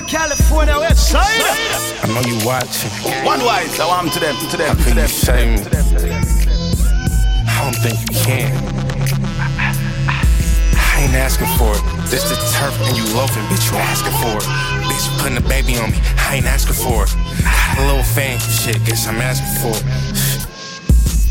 California, West Side. I know you watching. One wise, I want to them, to them, to them. shame me? I don't think you can. I ain't asking for it. This the turf and you loafing, bitch. You asking for it. Bitch, you putting a baby on me. I ain't asking for it. A little fame, shit. Guess I'm asking for it.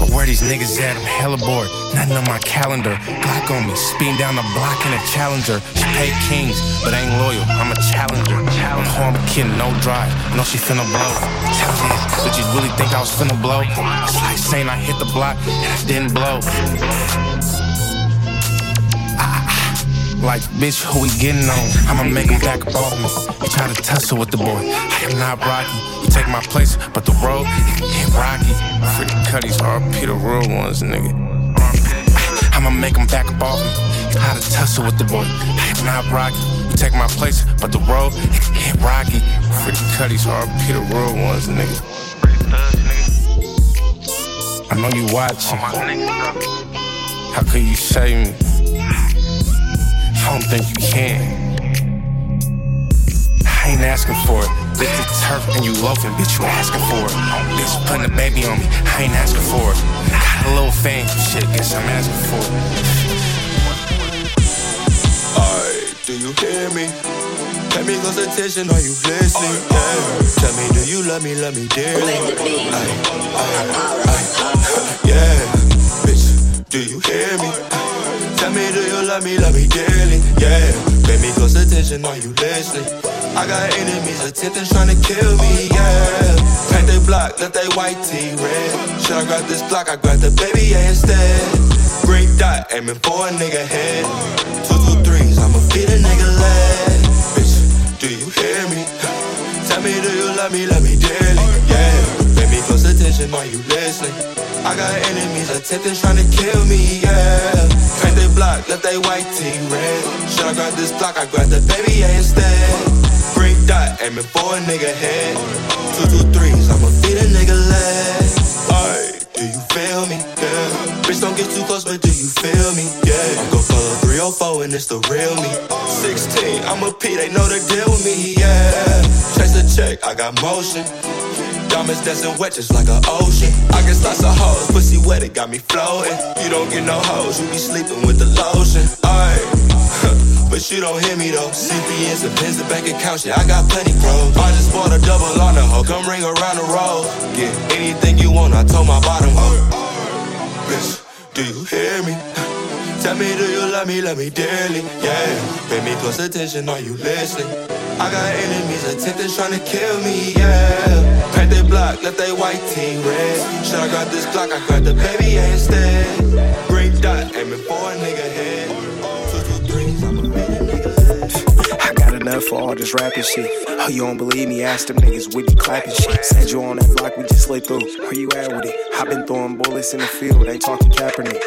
But where these niggas at? I'm hella bored. Nothing on my calendar. Glock on me, speeding down the block in a challenger. She paid kings, but ain't loyal. I'm a challenger. I'm home, kid, no drive. Know she finna blow. Challenge did you really think I was finna blow? It's like saying I hit the block and I didn't blow. Like, bitch, who we getting on? I'ma make him back up off me. You try to tussle with the boy. I am not Rocky. You take my place, but the road it ain't rocky. Freaky cutties, RP the real ones, nigga. I'ma make him back up off me. You try to tussle with the boy. I am not Rocky. You take my place, but the road it ain't rocky. Freaky cutties, RP the real ones, nigga. I know you watching. How could you shame me? I don't think you can. I ain't asking for it. This the turf and you loafing, bitch. You asking for it. Bitch putting a baby on me. I ain't asking for it. Got a little fame, shit. Guess I'm asking for it. Alright, do you hear me? Pay me close attention, are you listening? Yeah. Tell me, do you love me, love me dearly? Aye, aye, aye. Yeah, bitch, do you hear me? Tell me, do you love me, love me dearly? Yeah, pay me close attention, are you listening? I got enemies attempting trying to kill me, yeah. Paint they block, let they white tee red. Should I grab this block? I grab the baby yeah, instead. Green dot, aiming for a nigga head. Two, two, threes, I'ma feed a nigga leg. Bitch, do you hear me? Tell me, do you love me, love me dearly? Yeah, me close attention, are you listening? I got enemies attempting trying to kill me, yeah. Paint they block, let they white tee red. Should I grab this block? I grab the baby yeah, instead. Green dot, aiming for a nigga head. Two, two, threes, I'ma feed a nigga leg. Alright, do you feel me? Yeah. Bitch, don't get too close, but do you feel me? Yeah. I'm gon' follow 304 and it's the real me. 16, I'm a P, they know the deal with me, yeah. Chase the check, I got motion. Diamonds dancing wet just like an ocean. I get lots of hoes, pussy wet, it got me floating. You don't get no hoes, you be sleeping with the lotion. Alright. But you don't hear me though. CPNs and pins, the bank account shit. I got plenty, bro. I just bought a double on the hoe. Come ring around the road. Get anything you want, I told my bottom. Bitch, do you hear me? Tell me, do you love me, love me dearly? Yeah. Pay me close attention, are you listening? I got enemies attempting trying to kill me, yeah. Paint they block, let they white tee red. Should I grab this Glock? I grab the baby instead. Green dot, aiming for a nigga head. Enough for all this rapping shit. Oh, you don't believe me? Ask them niggas with you clapping shit. Said you on that block, we just slid through. Where you at with it? I been throwing bullets in the field, ain't talking Kaepernick.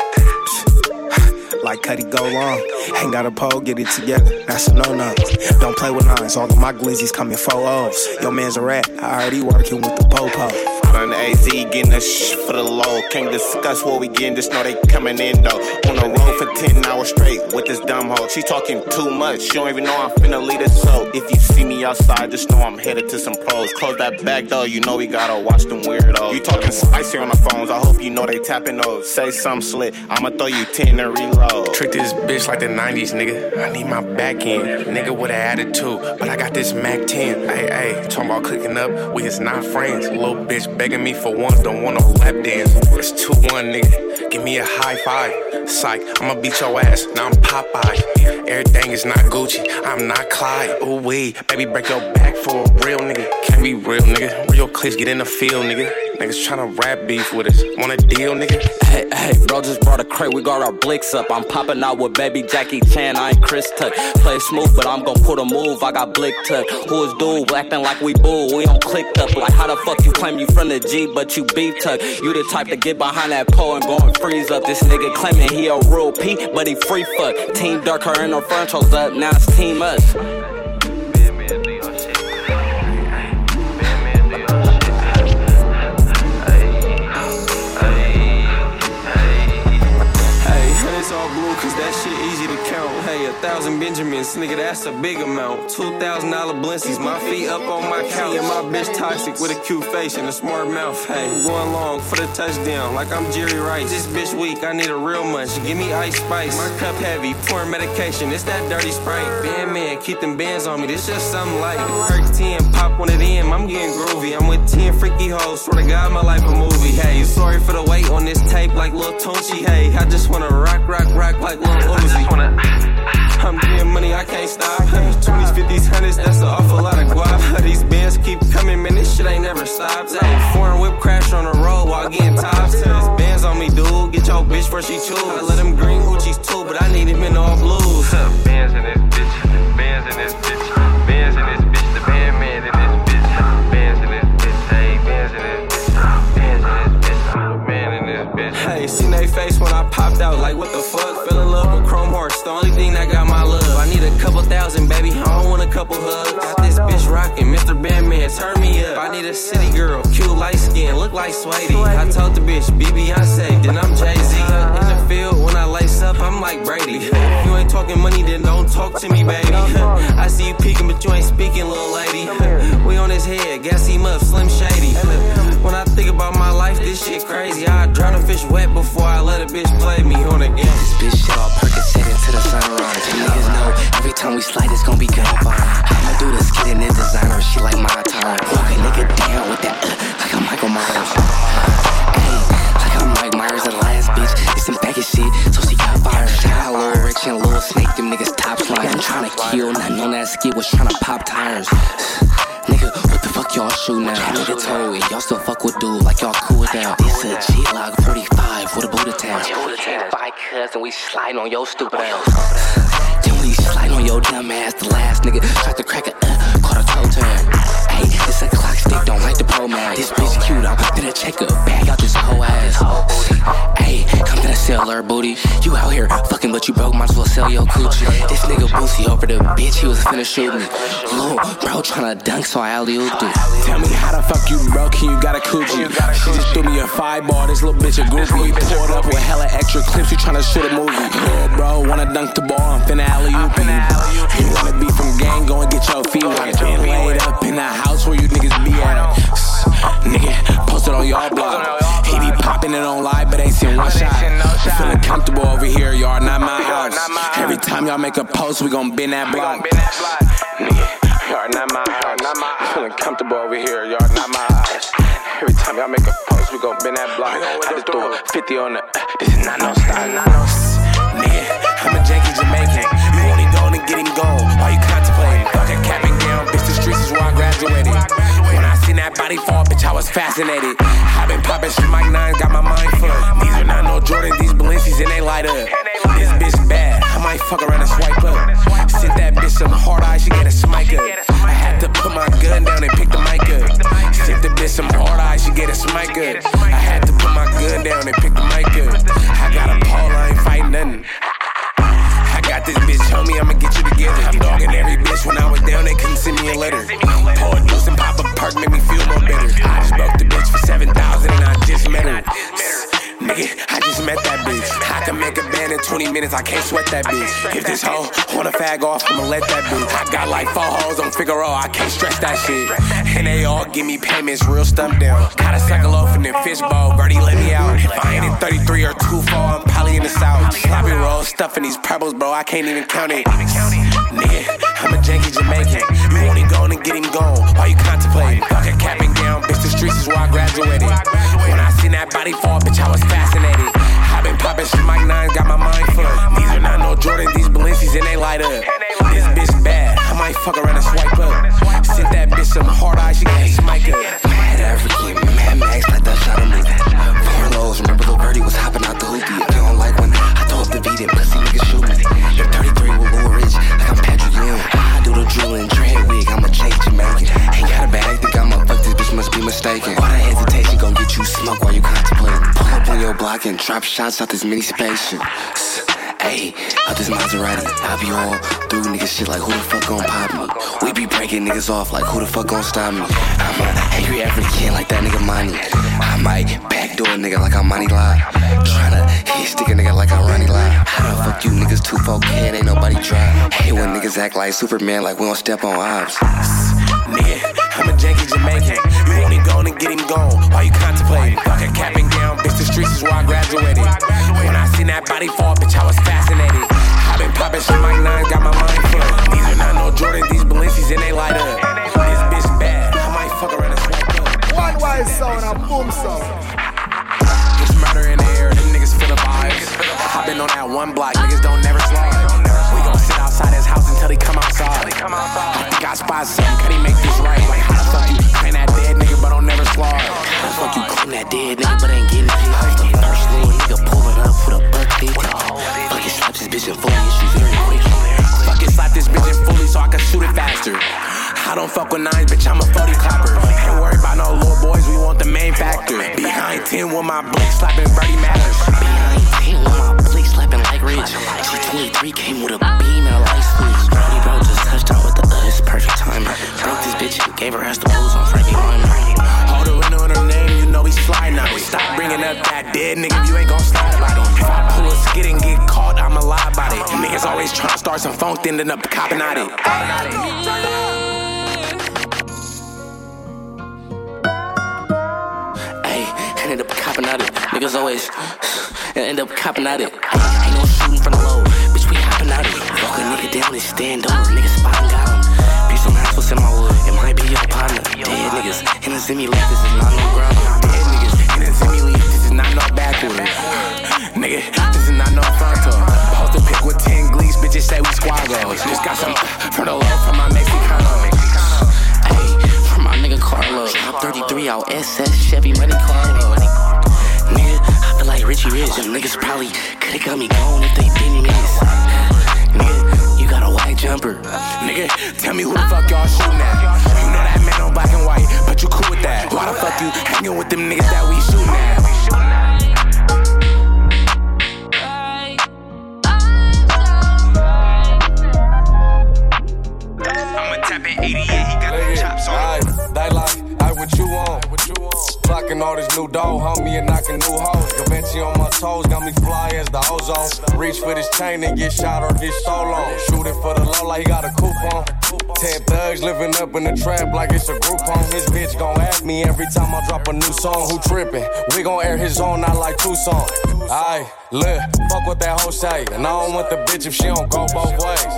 Like Cuddy go long. Ain't got a pole, get it together. That's a no no. Don't play with nines. All of my glizzies coming four O's. Your man's a rat. I already working with the popo. Run the AZ, getting a shh for the low. Can't discuss what we getting, just know they coming in though. On the road for 10 hours straight with this dumb hoe. She talking too much, she don't even know I'm finna lead it. So if you see me outside, just know I'm headed to some pros. Close that back door, you know we gotta watch them weirdos. You talking spicy on the phones, I hope you know they tapping those. Say some slit, I'ma throw you 10 and reload. Treat this bitch like the 90s, nigga. I need my back end. Nigga with an attitude, but I got this Mac 10. Hey, hey, talking about clicking up, we is not friends. Little bitch begging me for one, don't want no lap dance. It's 2 1, nigga. Give me a high five. Psych, I'ma beat your ass. Now I'm Popeye. Everything is not Gucci, I'm not Clyde. Ooh, wee, baby, break your back for a real nigga. Can't be real, nigga. Real clips get in the field, nigga. Niggas tryna rap beef with us. Want a deal, nigga? Hey, hey, bro, just brought a crate, we got our blicks up. I'm popping out with baby Jackie Chan, I ain't Chris Tuck. Play smooth, but I'm gon' put a move, I got blick tuck. Who is dude, acting like we bull, we on clicked up. Like, how the fuck you claim you from the G, but you beef tuck? You the type to get behind that pole and go and freeze up. This nigga claiming he a real P, but he free fuck. Team Dark, her and her chose up, now it's Team Us. Benjamins, nigga, that's a big amount. $2,000 blincies, my feet up on my couch. And my bitch toxic with a cute face and a smart mouth. Hey, going long for the touchdown, like I'm Jerry Rice. This bitch weak, I need a real munch. Give me ice spice. My cup heavy, pouring medication, it's that dirty sprite. Band man, keep them bands on me, this just something light. Perk 10, pop one of them, I'm getting groovy. I'm with 10 freaky hoes, swear to God, my life a movie. Hey, sorry for the wait on this tape like Lil Tunechi. Hey, I just wanna rock, rock, rock like Lil Uzi. I'm getting money, I can't stop. 20s, 50s, 100s, that's an awful lot of guap. These bands keep coming, man, this shit ain't never stopped. Hey, foreign whip crash on the road while getting tops. There's bands on me, dude. Get your bitch before she chew. I let them green Uchis too, but I need him in all blues. Bands in this bitch, bands in this bitch, bands in this bitch, the band man in this bitch, bands in this bitch, hey, bands in this bitch, bands in this bitch, I'm the man in this bitch. Hey, seen they face when I popped out, like what the fuck? Fell in love with Chrome Horse, the only thing that got thousand, baby, I don't want a couple hugs. Got this bitch rocking, Mr. Bandman, turn me up. I need a city girl, cute light skin, look like Sweetie. I told the bitch, be Beyonce, then I'm Jay Z. In the field, when I lace up, I'm like Brady. You ain't talking money, then don't talk to me, baby. I see you peeking, but you ain't speaking, little lady. We on his head, gas him up, Slim Shady. When I think about my life, this shit crazy. I drown a fish wet before I let a bitch play me on the game. This bitch shit all Percocet into the sunrise. You niggas know every time we slide, it's gonna be gunfire. I'ma do this kid in this designer, she like my time. Walk a nigga down with that, uh, like I'm Michael Myers. Hey, Mike Myers, the last bitch. It's some faggot shit, so she got fired. Shout out Lil Rich and Lil Snake, them niggas top line. I'm tryna kill, nothing on that skit was tryna pop tires. Nigga, what the fuck y'all shoot now? Nigga told it, y'all still fuck with dude like y'all cool with that. This a Glock 45 with a boot attached. Bike cuz and we sliding on your stupid ass. Then we slide on your dumb ass. The last nigga tried to crack a uh, caught a toe turn. Hey, it's a clock stick, don't like the pro man. This bitch cute, I'm gonna check a bag out this whole ass. Hey, come to the seller booty. You out here fucking, but you broke, might as well sell your coochie. This nigga boosie over the bitch, he was finna shoot me. Lil bro tryna dunk, so I alley ooped it. Tell me how the fuck you broke and you got a coochie. She just threw me a five ball, this little bitch a groupie. Pulled up with hella extra clips, you tryna shoot a movie. Little bro, wanna dunk the ball, I'm finna alley oop you. You wanna be from gang, go and get your feet wet. Laid up in the house where you niggas be at. Nigga, posted on y'all block. He be popping it on live, but ain't seen one shot. Feeling comfortable over here, y'all, not my house. Every time y'all make a post, we gon' bend that block. Nigga, y'all not my house. Feeling comfortable over here, y'all not my house. Every time y'all make a post, we gon' bend that block. I just threw 50 on the. This is not no style. Nigga, I'm a janky graduated. When I seen that body fall, bitch, I was fascinated. i been popping shit, Mike 9 got my mind full. These are not no Jordan, these Balenci's and they light up. This bitch bad, I might fuck around and swipe up. Sent that bitch some hard eyes, she get a smike up. I had to put my gun down and pick the mic up. Sent the bitch some hard eyes, she get a smike up. I had to put my gun down and pick the mic up. I got a pole, I ain't fighting nothing. Bitch, tell me I'ma get you together. I'm dogging every bitch when I was down, they couldn't send me a letter. Pour juice and pop a perk, make me feel more better. I just broke the bitch for 7,000 and I just met her. Nigga, I just met that bitch. I can make a band in 20 minutes, I can't sweat that bitch. If this hoe wanna fag off, I'ma let that bitch. I got like four hoes on Figaro, I can't stress that shit. And they all give me payments, real stumped down. Gotta suckle off in the fishbowl, Birdie let me out. If I ain't in 33 or 2 4, I'm probably in the south. Sloppy roll, stuffing these pebbles, bro, I can't even count it. Nigga, I'm a janky Jamaican. You only go and get him gone. Why you contemplating? Fuck a cap and gown, streets is where I graduated. When I seen that body fall, bitch, I was fascinated. i been popping shit, Mike 9 got my mind full. These are not no Jordan, these Balenci's and they light up. This bitch bad, I might fuck around and swipe up. Sent that bitch some hard eyes, she got smike up. Mad African, Mad Max, like that shot of me. Four lows, remember Lil Birdie was hopping out the hoopy. You don't like when I up the beat, then pussy niggas shoot me. You're 33 with Lil Rich, like I'm Patrick Ewing. I do the drilling, dread wig, I'm a Jake Jamaican. Ain't got a bag, think I'ma mistaken. All that hesitation gon' get you smoke while you contemplating. Pull up on your block and drop shots out this mini spaceship. Hey, out this Maserati, I be all through niggas shit like who the fuck gon' pop me? We be breaking niggas off like who the fuck gon' stop me? I'm a angry African like that nigga money. I might backdoor a nigga like I'm money lie. Tryna hit stick a nigga like I'm Ronnie lie. How the fuck you niggas too folk head ain't nobody try? Hate when niggas act like Superman like we don't step on ops. Nigga, I'm a janky Jamaican. You want me gone and get him gone. Why you contemplating? Fucking capping down, bitch. The streets is where I graduated. When I seen that body fall, bitch, I was fascinated. i been popping shit like nine, got my mind full. These are not no Jordan, these Balenci's and they light up. This bitch bad, I might fuck around and swipe up. One wise sound and I boom sound. It's murder in the air, them niggas feel the vibes. i been on that one block, niggas don't never slide. We gon' sit outside his house until he come outside. I think I spot something, can he make this right? Like, how the fuck you claim that dead nigga, but don't never slide? How the fuck you claim that dead nigga, but ain't getting paid? Off the first little nigga pulling up with a buck dick. Fucking slap this bitch in fully, she very quick. Fucking slap this bitch in fully so I can shoot it faster. I don't fuck with nines, bitch, I'm a 40 clapper. Ain't worried about no little boys, we want the main factor. Behind 10 with my blick slapping Birdie Matters. Behind 10 with my blick slapping like Rich. She 23 came with a beam and a light switch. Brody bro just touched on with the uh, it's perfect time. Broke this bitch, gave her ass the blues on Frankie Lymon. Hold her window on her you know he's fly now. Stop bringing up that dead nigga you ain't gon' slide about it. If I pull a skid and get caught, I'ma lie about it. Niggas always tryna start some funk, ending up copping at it. Hey, End up copping at it. Niggas always end up copping at it. Ain't no shooting from the low, bitch, we hopping out it. Walk a nigga down and stand over, nigga spot and got him. Be some house what's in my wood, it might be your partner. Dead niggas, in the semi this is not no ground. Leaf, this is not no backward. Nigga, this is not no frontal. Post a pic with 10 glees, bitches say we squaggles. Just got some from the low from my Mexicano. Hey, from my nigga Carlo. Drop 33 out SS Chevy Monte Carlo. Nigga, I feel like Richie Rich. Them niggas probably could've got me gone if they didn't miss. Fuck you hanging with them niggas that we shooting at? I'ma tap in 88, he got the chops on. Aye, they like, aye, what you want? What? Clocking all this new dough, homie, and knocking new hoes. Toes, got me fly as the ozone. Reach for this chain and get shot or get stolen. Shooting for the low like he got a coupon. Ten thugs living up in the trap like it's a group home. His bitch gon' ask me every time I drop a new song. Who trippin'? We gon' air his own, not like Tucson. Aye, look, fuck what that hoe say. And I don't want the bitch if she don't go both ways.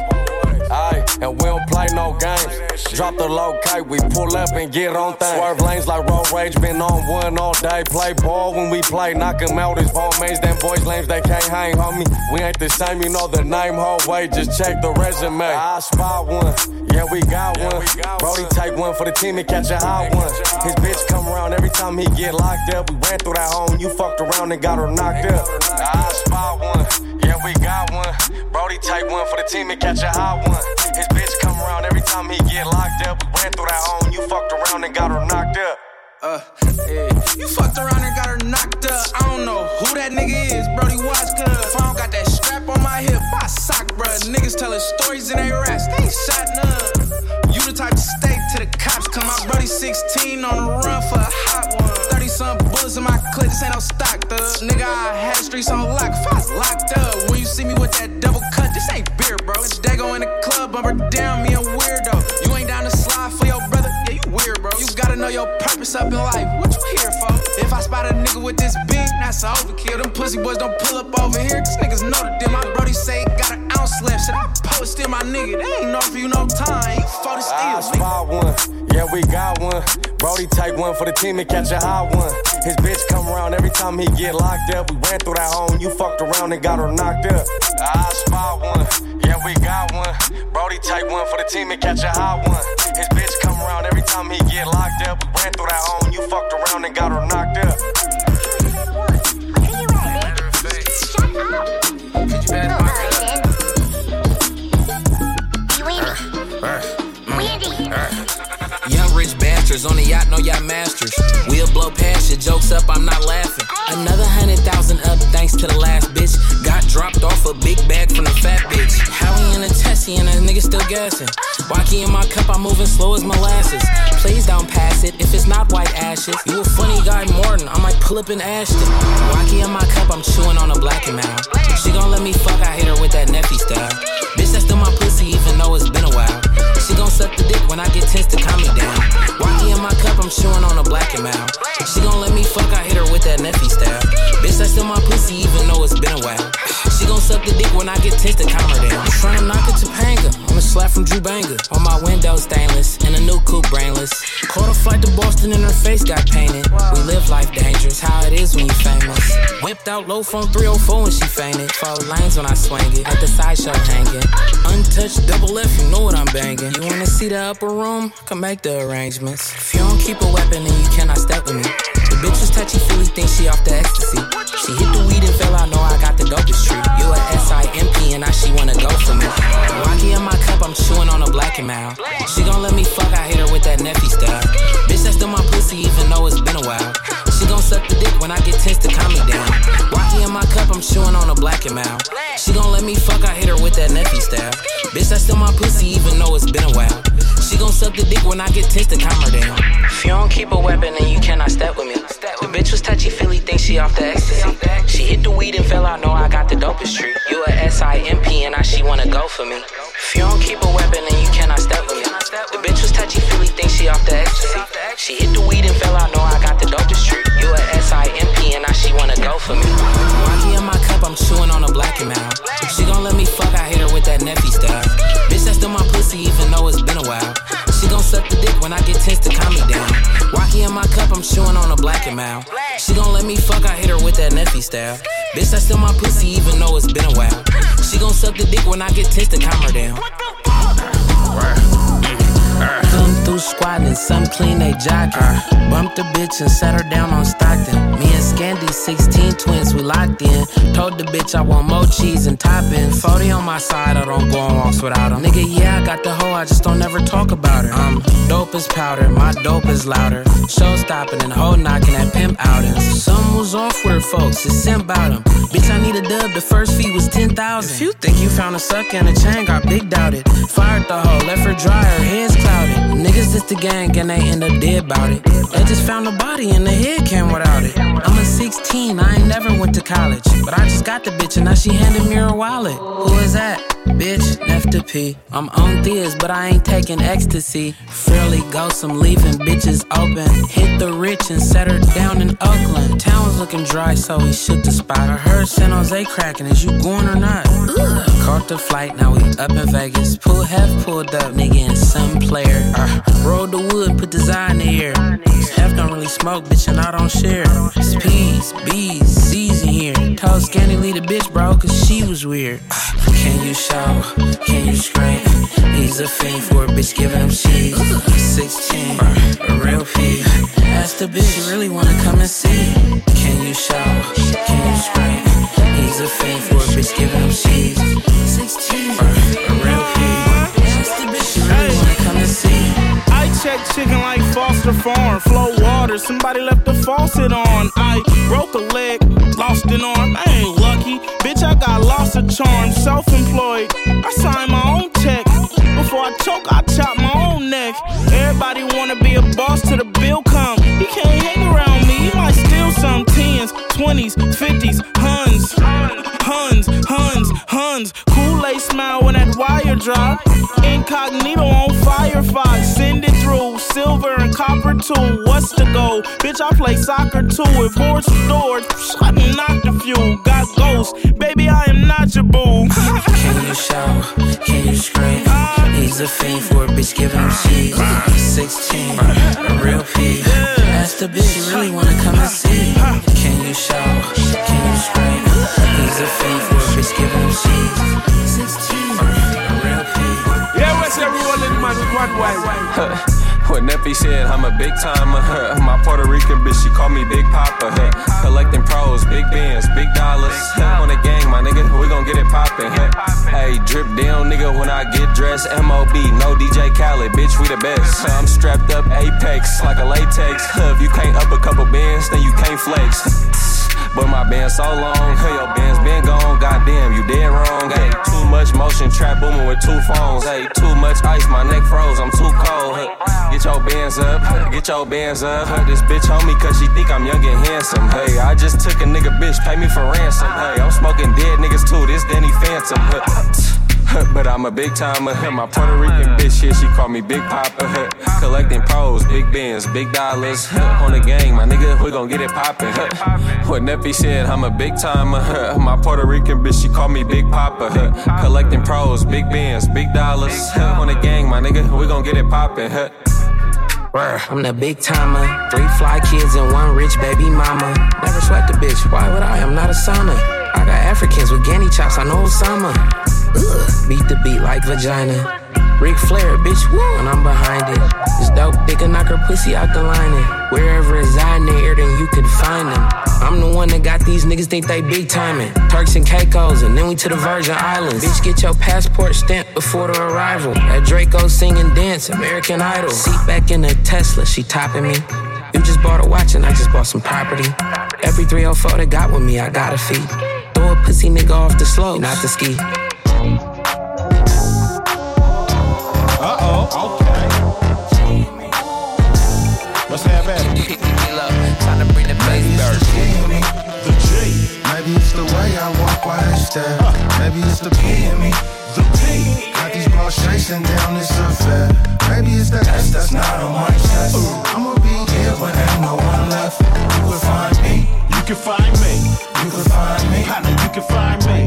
Aye, and we don't play no games. Drop the low kite, we pull up and get on things. Swerve lanes like road rage, been on one all day. Play ball when we play, knock 'em out as ball mates. Them boys lames, they can't hang, homie. We ain't the same, you know the name, whole way. Just check the resume. I spot one, yeah, we got one. Brody take one for the team and catch a hot one. His bitch come around every time he get locked up. We ran through that home, you fucked around and got her knocked up. I spot one, yeah, we got one. Brody take one for the team and catch a hot one. His bitch come around every time he get locked up. We ran through that home, you fucked around and got her knocked up. Uh, yeah. You fucked around and got her knocked up. I don't know who that nigga is, Brody Watts, cuz. If I don't got that strap on my hip, I sock, bruh. Niggas telling stories in their raps, they ain't shot. You the type to stay to the cops, come out, Brody 16 on the run for a hot one. 30 some bullets in my clip, this ain't no stock, thug. Nigga, I had streets on lock, was locked up. When you see me with that double cut, this ain't beer, bro. It's Dago in the club, bumper down, me a weirdo. You ain't down to slide for your brother, weird, bro. You gotta know your purpose up in life. What you here for? If I spot a nigga with this big, that's a overkill. Them pussy boys don't pull up over here. Cause niggas know the deal. My brody say got an ounce left. Should I post still my nigga? They ain't know for you no time. You 40 I steals, nigga. spot one, yeah, we got one. Brody take one for the team and catch a hot one. His bitch come around every time he get locked up. We ran through that home, you fucked around and got her knocked up. I spot one, yeah, we got one. Brody take one for the team and catch a hot one. His bitch come around every time he get locked up. We ran through that home, you fucked around and got her knocked up. Young rich on the yacht, no yacht masters. We'll blow past your jokes up, I'm not laughing. Another hundred thousand up, thanks to the last bitch. Got dropped off a big bag from the in and a nigga still gassing. Wacky in my cup, I'm moving slow as molasses. Please don't pass it if it's not white ashes. You a funny guy, Morton, I might pull up in Ashton. Wacky in my cup, I'm chewing on a black and mouth. She gon' let me fuck, I hit her with that Neffy style. Bitch, that's still my pussy, even though it's been a while. She gon' suck the dick when I get tense to calm me down. Wacky in my cup, I'm chewing on a black and mouth. She gon' let me fuck, I hit her with that Neffy style. Bitch, that's still my pussy, even though it's been a while. She gon' suck the dick when I get to calm her down. Tryna knock it to Panga. I'm a slap from Drew Banger. On my window stainless, and a new coupe brainless. Caught a flight to Boston and her face got painted. We live life dangerous, how it is when you famous. Whipped out low from 304 when she fainted. Four lanes when I swing it, at the sideshow hanging. Untouched double F, you know what I'm banging. You wanna see the upper room? Come make the arrangements. If you don't keep a weapon, then you cannot step with me. The bitch was touchy feely, think she off the ecstasy. She hit the weed and fell out, know I got the dopest tree. You a S-I-M-P and now she wanna go for me. Rocky in my cup, I'm chewing on a black and mouth. She gon' let me fuck, I hit her with that Neffy style. Bitch, that's still my pussy, even though it's been a while. She gon' suck the dick when I get tense to calm me down. Rocky in my cup, I'm chewing on a black and mouth. She gon' let me fuck, I hit her with that Neffy style. Bitch, that's still my pussy, even though it's been a while. She gon' suck the dick when I get to calm her down. If you don't keep a weapon, then you cannot step with me. The bitch was touchy feely, think she off the ecstasy. She hit the weed and fell out, know I got the dopest tree. You a a S-I-M-P and now she wanna go for me. If you don't keep a weapon, then you cannot step with me. The bitch was touchy feely, think she off the ecstasy. She hit the weed and fell out, know I got the dopest tree. You a S-I-M-P and now she wanna go for me. Rocky in my cup, I'm chewing on a black and mouth. She gon' let me fuck, I hit her with that Neffy style. Bitch, that's still my pussy, even though it's been a while. She gon' suck the dick when I get tense to calm me down. Rocky in my cup, I'm chewing on a black and mouth. She gon' let me fuck, I hit her with that Neffy style. Bitch, that's still my pussy, even though it's been a while. She gon' suck the dick when I get tense to calm her down. Squatting, some clean they jockin'. Bumped the bitch and set her down on Stockton. Me and Scandy, 16 twins, we locked in. Told the bitch I want more cheese and toppings. 40 on my side, I don't go on walks without him. Nigga, yeah, I got the hoe, I just don't ever talk about her. I'm dope as powder, my dope is louder. Show stopping and hoe knocking at pimp outings. Some was off with her folks, it's sim about. Bitch, I need a dub, the first fee was 10,000. If you think you found a sucker and a chain, got big doubted. Fired the hoe, left her dry, her head's clouded. Niggas is the gang and they end up dead about it. They just found a body and the head came without it. I'm a 16, I ain't never went to college. But I just got the bitch and now she handed me her wallet. Who is that? Bitch, left to pee. I'm on Theas, but I ain't taking ecstasy. Fairly ghost, I'm leaving bitches open. Hit the rich and set her down in Oakland. Town's looking dry, so we shook the spot. I heard San Jose cracking, is you going or not? Ugh. Caught the flight, now we up in Vegas. Pull half pulled up, nigga, and some player. Uh, rolled the wood, put Zai in the air. Half don't really smoke, bitch, and I don't share. It's P's, B's, C's in here. Told Scanny leave the bitch, bro, cause she was weird. Can you show? Can you scream? He's a fiend for a bitch giving him cheese. 16, a real P. Ask the bitch, you really wanna come and see? Can you show? Can you scream? He's a fiend for a bitch giving him cheese. 16, a real P. Ask the bitch, you really see? I check chicken like Foster Farm. Flow water, somebody left the faucet on. I broke a leg, lost an arm. I ain't lucky. Bitch, I got lost of charm. Self employed, I signed my own check. Before I choke, I chop my own neck. Everybody wanna be a boss till the bill come. He can't hang around me, he might steal some tens, twenties, fifties, huns, huns, huns, huns. Kool-Aid smile when that wire drop. Incognito on Firefox, send it through. Silver and copper too. What's the goal? Bitch, I play soccer too. If horse doors, I knock the few. Got ghosts, baby, I am not your boo. Can you shout? Can you scream? He's a fiend for a bitch giving him cheese. 16, a real P. Ask the bitch, you really wanna come and see? Can you Neffy said I'm a big timer, huh? my Puerto Rican bitch, she call me Big Papa. Huh? Collecting pros, big bands, big dollars. On the gang, my nigga, we gon' get it poppin'. Hey, drip down, nigga, when I get dressed. MOB, no DJ Khaled, bitch, we the best. I'm strapped up Apex like a latex. If you can't up a couple bands, then you can't flex. But my band so long, hey, your band's been gone. Goddamn, you dead wrong. Hey, too much motion, trap booming with two phones. Hey, too much ice, my neck froze. I'm too cold. Hey, get your bands up, get your bands up. Hey, this bitch me cause she think I'm young and handsome. Hey, I just took a nigga bitch, pay me for ransom. Hey, I'm smoking dead niggas too. This Danny Phantom. Hey. but I'm a big timer. My Puerto Rican bitch shit, she call me Big Papa. Collecting pros, big bins, big dollars. On the gang, my nigga, we gon' get it poppin'. What Neffy said, I'm a big timer. My Puerto Rican bitch, she call me Big Papa. Collecting pros, big bins, big dollars. On the gang, my nigga, we gon' get it poppin'. I'm the big timer. Three fly kids and one rich baby mama. Never sweat the bitch. Why would I? I'm not a sauna. I got Africans with Ganny chops. I know Osama. Ugh, beat the beat like vagina. Ric Flair, bitch, woo, and I'm behind it. This dope can knock her pussy out the lining. Wherever it's in the air, then you can find them. I'm the one that got these niggas think they big timing. Turks and Caicos, and then we to the Virgin Islands. Bitch, get your passport stamped before the arrival. At Draco sing and dance, American Idol. Seat back in a Tesla, she topping me. You just bought a watch and I just bought some property. Every 304 that got with me, I got a fee. Throw a pussy nigga off the slope, not the ski. Uh-oh, okay. Let's have at it. Time to bring the bass Maybe The G. Maybe it's the way I walk while they stare. Uh. Maybe it's the P in me. The P. Got these bras chasing down this affair. Maybe it's the S that's not on my chest. I'ma here when ain't no one left. You can find me. You can find me. You can find me. Partner, you can find me.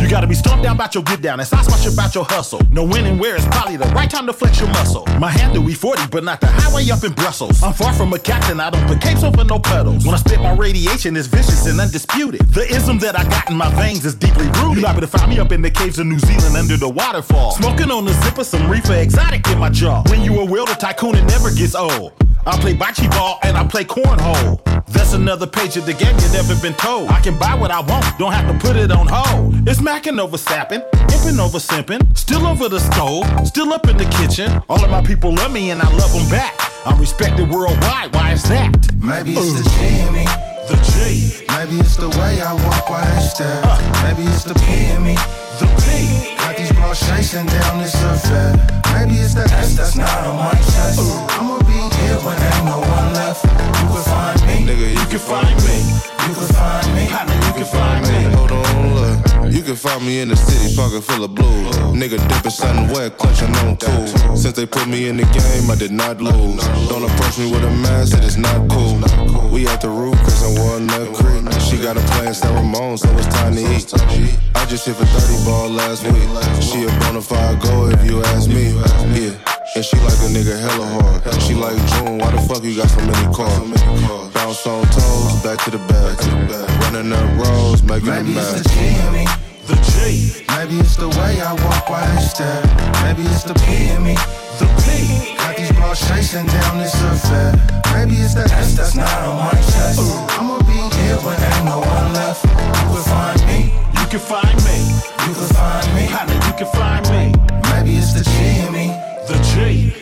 You gotta be stumped down about your get down and stop much about your hustle. No when and where is probably the right time to flex your muscle. My handle E40, but not the highway up in Brussels. I'm far from a captain, I don't put capes over no pedals. When I spit my radiation, it's vicious and undisputed. The ism that I got in my veins is deeply rooted. You liable to find me up in the caves of New Zealand under the waterfall. Smoking on the zipper, some reefer exotic in my jaw. When you a wilder tycoon, it never gets old. I play bocce ball and I play cornhole. That's another page of the game you never been told. I can buy what I want, don't have to put it on hold. It's macking over sapping, imping over simping, still over the stove, still up in the kitchen. All of my people love me and I love them back. I'm respected worldwide, why is that? Maybe it's the G in me. The G. Maybe it's the way I walk while they stare. Maybe it's the P in me. The P. Got these bras chasing down this affair. Maybe it's the S that's not on my chest. I'ma be here when ain't no one left. You can find me. Nigga, you can find me. You can find me. You can find me. Hold on, look. You can find me in the city, pocket full of blues. Nigga dipping something wet, clutching on cool. Since they put me in the game, I did not lose. Don't approach me with a mask, it is not cool. We at the roof, cause I that creek. She got a plan, San Ramon, so it's time to eat. I just hit for 30 ball last week. She a bona fide go if you ask me. Yeah. And she like a nigga hella hard. She like June, why the fuck you got so many cars? Bounce on toes, back to the back. Running up roads, making a Maybe it's the. G in me. The G. Maybe it's the way I walk while they stare. Maybe it's the P in me. The P. Got these bras chasing down this affair. Maybe it's the S that's not on my chest. I'ma be here when ain't no one left. You can find me. You can find me. You can find me. Partner, you can find me. Maybe it's the G in me. The G.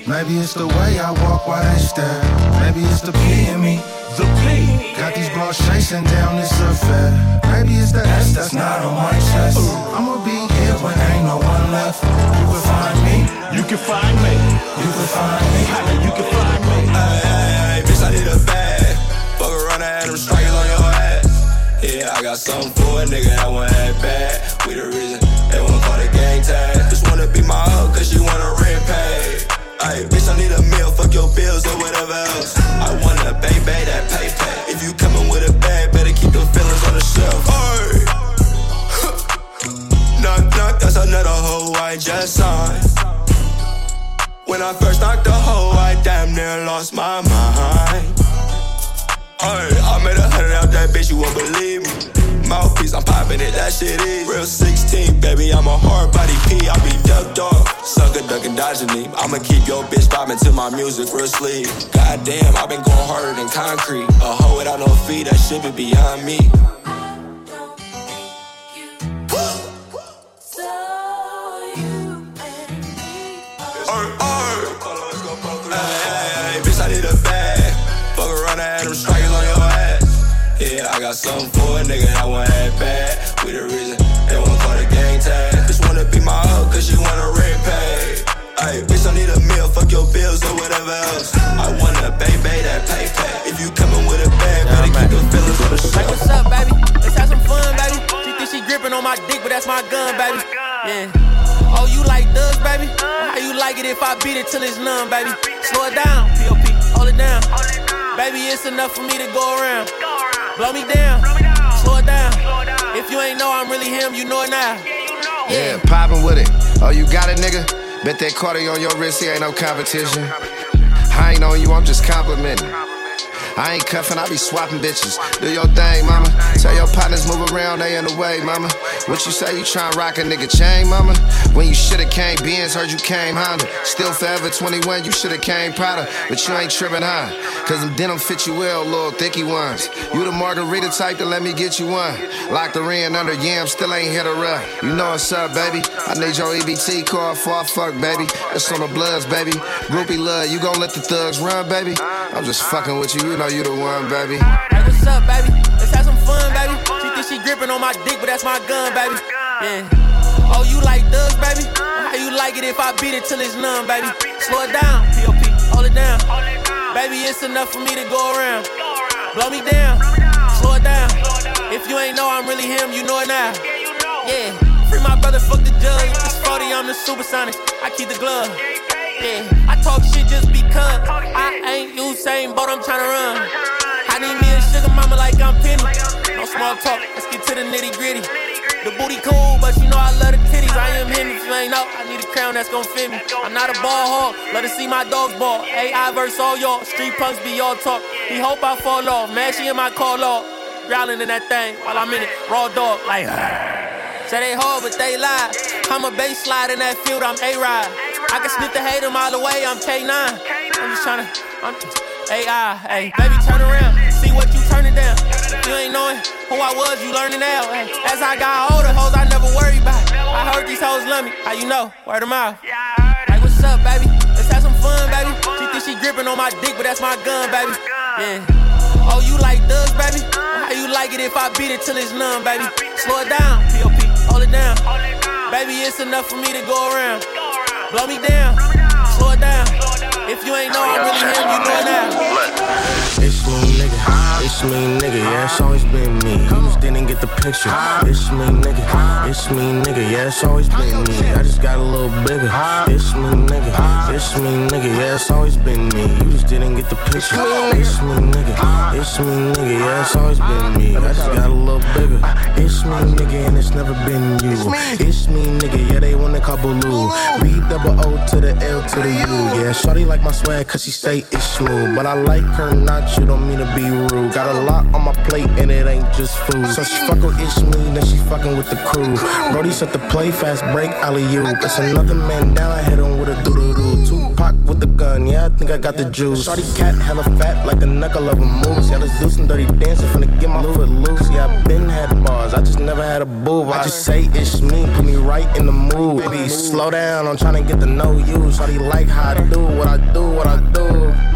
Maybe it's the way I walk while they stare. Maybe it's the P in me. The P. Got these bras chasing down this affair. Maybe it's the S that's not on my chest. I'ma be here when ain't no one left. You can find me. You can find me. You can find me. You can find me. Hey, hey, hey, bitch, I need a bag. Fuck around and have them strikers on your ass. Yeah, I got something for a nigga that want that bad. We the reason your bills or whatever else. I want a baby that pay pay. If you coming with a bag, better keep them feelings on the shelf. Hey. knock, knock, that's another hoe I just signed. When I first knocked the hoe, I damn near lost my mind. Ay, I made a hundred out that bitch, you won't believe me. Mouthpiece, I'm popping it, that shit is real 16, baby. I'm a hard body P, I be ducked off. Sucker ducking, dodging me. I'ma keep your bitch popping to my music real sleep. Goddamn, i been going harder than concrete. A hoe without no feet, that shit be beyond me. Got something for a nigga that want act bad. We the reason they won't call the gang tag. Just wanna be my hoe, cause she wanna rent pay. Ay, bitch, I need a meal, fuck your bills or whatever else. I want a baby that pay pay. If you coming with a bag, better keep the feelings on the show. Like, what's up, baby? Let's have some fun, baby. She think she gripping on my dick, but that's my gun, baby. Oh yeah. Oh, you like thugs, baby? How you like it if I beat it till it's numb, baby? Slow it down, POP, hold it down. Baby, it's enough for me to go around. Blow me down, slow it down. If you ain't know I'm really him, you know it now. Yeah, poppin' with it. Oh, you got it, nigga? Bet that Cartier on your wrist, he ain't no competition. I ain't on you, I'm just complimenting. I ain't cuffing, I be swapping bitches. Do your thing, mama. Tell your partners move around, they in the way, mama. What you say, you tryin' rock a nigga chain, mama? When you shoulda came Benz, heard you came Honda. Still forever 21, you shoulda came Prada. But you ain't trippin', huh? Cause them denim fit you well, little thicky ones. You the margarita type to let me get you one. Locked the in under yam, still ain't hit a rut. You know what's up, baby. I need your EBT card for I fuck, baby. It's on the bloods, baby. Groupie love, you gon' let the thugs run, baby? I'm just fucking with you, you know you the one, baby. Hey, what's up, baby? Let's have some fun, baby. She think she gripping on my dick, but that's my gun, baby. Yeah. Oh, you like thugs, baby? How you like it if I beat it till it's numb, baby? Slow it down, POP, hold it down. Baby, it's enough for me to go around. Blow me down, slow it down. If you ain't know I'm really him, you know it now. Yeah, free my brother, fuck the judge. It's 40, I'm the supersonic. I keep the glove. Yeah, I talk shit just because I ain't Usain Bolt, I'm tryna Small talk, let's get to the nitty gritty. The booty cool, but you know I love the titties. I am if you ain't know. I need a crown that's gon' fit me. I'm not a ball hog, let her see my dogs ball. AI verse all y'all, street punks be all talk. He hope I fall off, man, she in my call off. Growling in that thing while I'm in it, raw dog, like. Say they hard, but they lie. I'm a bass slide in that field, I'm A-Ride. I can sniff the hate them all the way, I'm K9. I'm just tryna, I'm AI, hey, baby, turn around, You ain't knowing who I was, you learning now. Hey, as I got older, hoes I never worry about. I heard these hoes love me, how you know? Word of mouth. Like, what's up, baby? Let's have some fun, baby. She think she gripping on my dick, but that's my gun, baby. Yeah. Oh, you like thugs, baby? How you like it if I beat it till it's numb, baby? Slow it down, POP, hold it down. Baby, it's enough for me to go around. Blow me down, slow it down. If you ain't know I'm really him, you know it now. It's me, It's me, nigga. Yeah, it's always been get the picture. It's me, nigga. It's me, nigga. Yeah, it's always been me. I just got a little bigger. It's me, nigga. It's me, nigga. Yeah, it's always been me. You just didn't get the picture. It's me, nigga. It's me, nigga. Yeah, it's always been me. I just got a little bigger. It's me, nigga, and it's never been you. It's me, nigga. Yeah, they wanna call Boolu. B double O to the L to the U. Yeah, shorty like my swag cause she say it's smooth. But I like her not, you don't mean to be rude. Got a lot on my plate and it ain't just food. So she fuck with me, then she fucking with the crew. Brody set the play, fast break, alley you. It's another man down, I hit him with a doo doo. With the gun, yeah, I think I got the juice. Shorty cat hella fat, like a knuckle of a moose. Yeah, let's do some dirty dancing, finna get my foot loose. Yeah, I been had bars, I just never had a boob. I just say it's me, put me right in the mood. Baby, slow down, I'm trying to get to know you. Shorty like how I do what I do, what I do.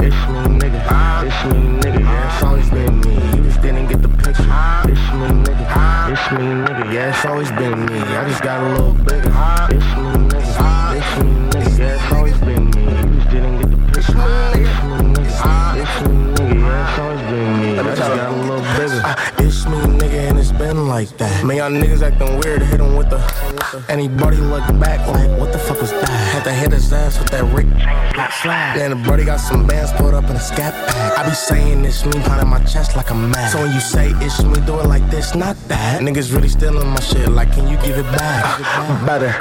It's me, nigga. It's me, nigga. Yeah, it's always been me. You just didn't get the picture. It's me, nigga. It's me, nigga. Yeah, it's always been me. I just got a little bigger. It's me, nigga. It's me, nigga. Get. It's me, nigga. It's always been me. I just got a little bigger. It's me, been like that. Man, y'all niggas acting weird, hit him with the. Anybody look back like, what the fuck was that? Had to hit his ass with that Rick slide. Then the brody got some bands put up in a scat pack. I be saying it's me, pounding my chest like I'm mad. So when you say it's me, do it like this, not that. Niggas really stealing my shit, like, can you give it back? Ah, better.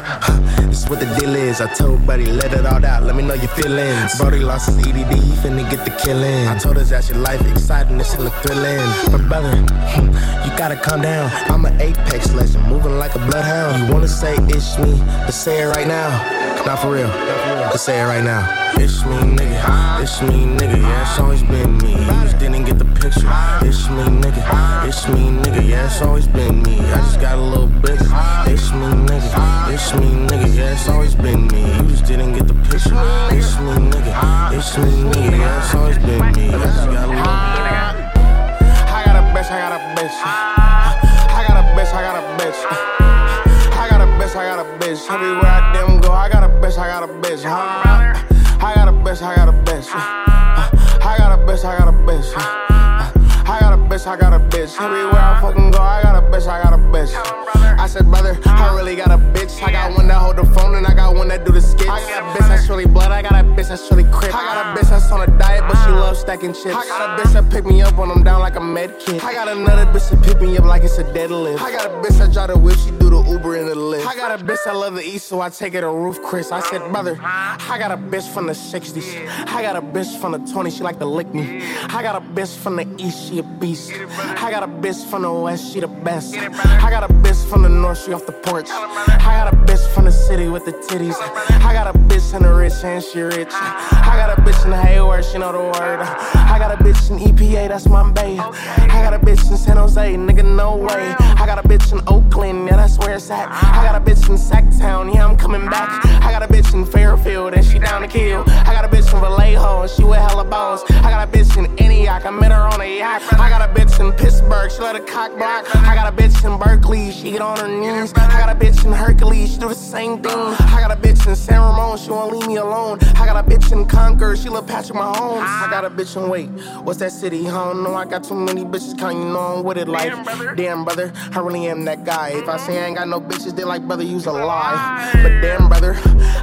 This what the deal is. I told Buddy, let it all out, let me know your feelings. Brody lost his EDD, he finna get the killing. I told his ass your life exciting, this hella thrilling. But brother, you gotta calm down. I'm an apex legend, moving like a bloodhound. You wanna say it's me, but say it right now. Not for real, let's say it right now. It's me, nigga. It's me, nigga. Yeah, it's always been me. You just didn't get the picture. It's me, nigga. It's me, nigga. Yeah, it's always been me. I just got a little bigger. It's me, nigga. It's me, nigga. Yeah, it's always been me. You just didn't get the picture. It's me, nigga. It's me, nigga. Yeah, it's always been me. I just got a little bigger. I got a bitch, I got a bitch. Bitch. I got a bitch, I got a bitch. Everywhere I damn go, I got a bitch, I got a bitch. Huh? I got a bitch, I got a bitch. I got a bitch, I got a bitch. I got a bitch, I got a bitch. Everywhere I fucking go, I got a bitch, I got a bitch. I said, brother, I really got a bitch. I got one that hold the phone and I got one that do the skits. I got a bitch that's really blood, I got a bitch that's really crip. I got a bitch that's on a diet, but she loves stacking chips. I got a bitch that pick me up when I'm down like a med kit. I got another bitch that pick me up like it's a deadlift. I got a bitch that drive the whip, she do the Uber in the Lyft. I got a bitch that love the east, so I take her to roof Chris. I said, brother, I got a bitch from the 60s. I got a bitch from the 20s, she like to lick me. I got a bitch from the east, she a beast. I got a bitch from the west, she the best. I got a bitch from the north, she off the porch. I got a bitch from the city with the titties. I got a bitch in the rich and she rich. I got a bitch in Hayward, she know the word. I got a bitch in EPA, that's my babe. I got a bitch in San Jose, nigga, no way. I got a bitch in Oakland, yeah, that's where it's at. I got a bitch in Sacktown, yeah, I'm coming back. I got a bitch in Fairfield, and she down to kill. I got a bitch from Vallejo, and she with hella balls. I got a bitch in Antioch, I met her on a yacht. I got a bitch in Pittsburgh, she let a cock block. I got a bitch in Berkeley, she get on her knees. I got a bitch in Hercules, she do the same thing. I got a bitch in San Ramon, she won't leave me alone. I got a bitch in Concord, she love Patrick Mahomes. I got a bitch in Wait, what's that city? I don't know, I got too many bitches, can't you know I'm with it like. Damn, brother, I really am that guy. If I say I ain't got no bitches, they like, brother, use a lie. But damn, brother,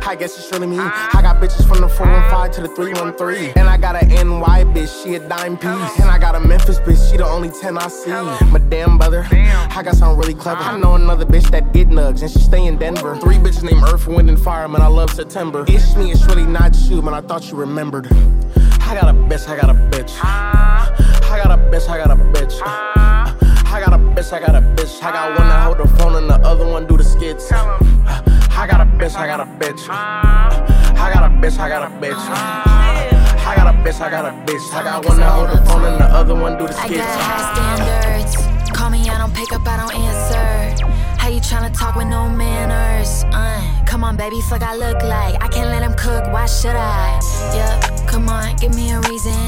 I guess it's really me. I got bitches from the 415 to the 313. And I got a NY bitch, she a dime piece. And I got a Memphis bitch, she the only 10 I see. But damn, brother, I got something really clever. I know another bitch that get nugs, and she stay in Denver. Three bitches named Earth, Wind, and Fire, man, I love September. It's me, it's really not you, man, I thought you remembered. I got a bitch, I got a bitch. I got a bitch, I got a bitch. I got a bitch, I got a bitch. I got one that hold the phone and the other one do the skits. I got a bitch, I got a bitch. I got a bitch, I got a bitch. I got a bitch, I got a bitch. I got one that hold the phone and the other one do the I skits. got high standards. Call me, I don't pick up, I don't answer. How you tryna talk with no manners? Uh, come on, baby, fuck I look like. I can't let him cook, why should I? Yup, come on, give me a reason.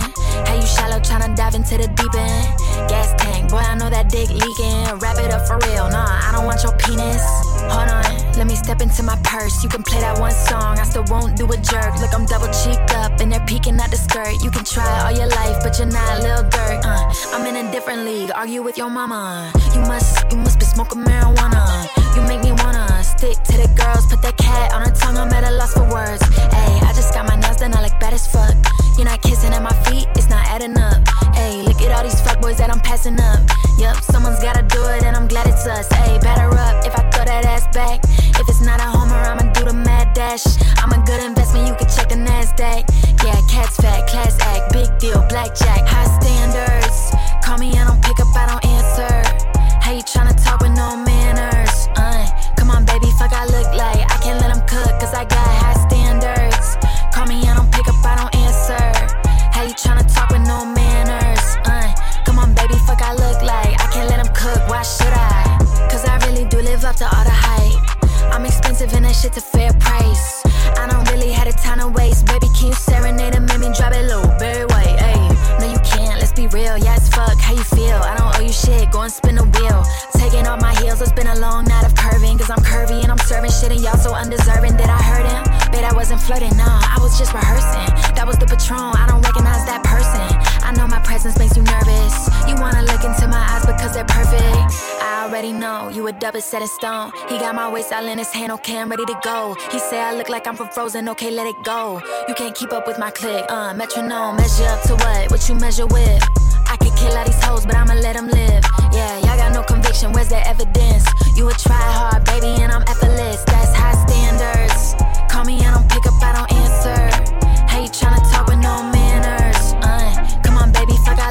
How you shallow tryna dive into the deep end? Gas tank, boy, I know that dick leaking. Wrap it up for real, nah, I don't want your penis. Hold on, let me step into my purse. You can play that one song, I still won't do a jerk. Look, I'm double cheeked up, and they're peeking at the skirt. You can try all your life, but you're not Lil Dirt. Uh, I'm in a different league, argue with your mama. You must, you must be smoking marijuana. You make me wanna stick to the girls, put that cat on her tongue. I'm at a loss for words. Ayy, I just got my nails done, I look bad as fuck. You're not kissing at my feet, it's not adding up. Ayy, look at all these fuckboys that I'm passing up. Yup, someone's gotta do it, and I'm glad it's us. Ayy, batter up if I throw that ass back. If it's not a homer, I'ma do the mad dash. I'm a good investment, you can check the NASDAQ. Yeah, cat's fat, class act, big deal, blackjack, high standards. Call me, I don't pick up, I don't answer. How you tryna talk shit's a fair price. I don't really have the time to waste. Baby, can you serenade and make me drop it low? Very white, ayy. No, you can't, let's be real. Yeah, it's fuck, how you feel? I don't owe you shit, go and spin the wheel. Taking off my heels, it's been a long night of curving. Cause I'm curvy and I'm serving shit and y'all so undeserving. Did I hurt him? Bet I wasn't flirting, nah, I was just rehearsing. That was the patron, I don't recognize that person. I know my presence makes you nervous. You wanna look into my eyes because they're perfect. Already know you a double set in stone. He got my waist all in his hand, okay, I'm ready to go. He say I look like I'm from Frozen, okay, let it go. You can't keep up with my click, uh, metronome. Measure up to what? What you measure with? I could kill all these hoes, but I'ma let them live. Yeah, y'all got no conviction, where's the evidence? You a try hard, baby, and I'm effortless. That's high standards. Call me, I don't pick up, I don't answer. How you tryna talk with no manners? Uh, come on, baby, fuck, I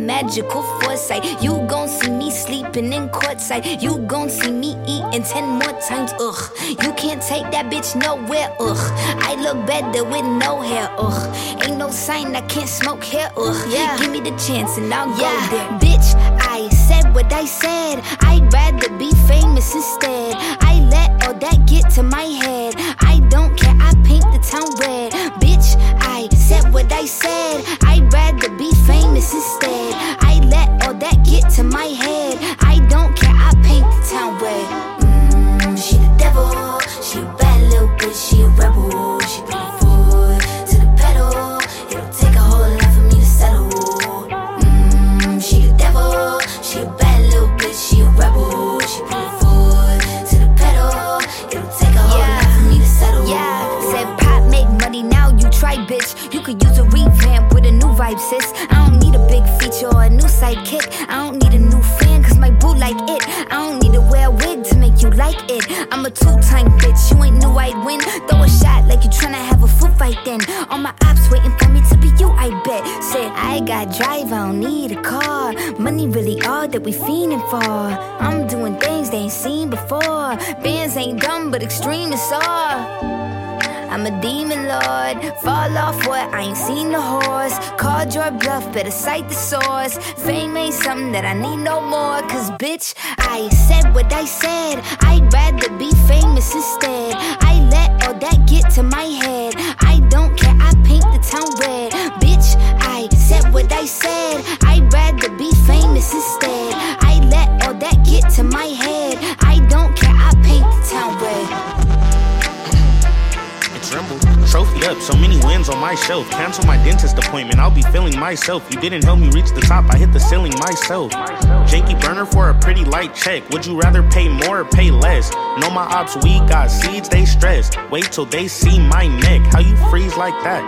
magical foresight. You gon' see me sleeping in courtside. You gon' see me eating ten more times, ugh. You can't take that bitch nowhere, ugh. I look better with no hair, ugh. Ain't no sign I can't smoke hair, ugh. Yeah. Give me the chance and I'll go there. The source. Fame ain't something that I need no more. Cause bitch, I said what I said. Myself. You didn't help me reach the top, I hit the ceiling myself. Janky burner for a pretty light check. Would you rather pay more or pay less? Know my ops, we got seeds, they stressed. Wait till they see my neck. How you freeze like that?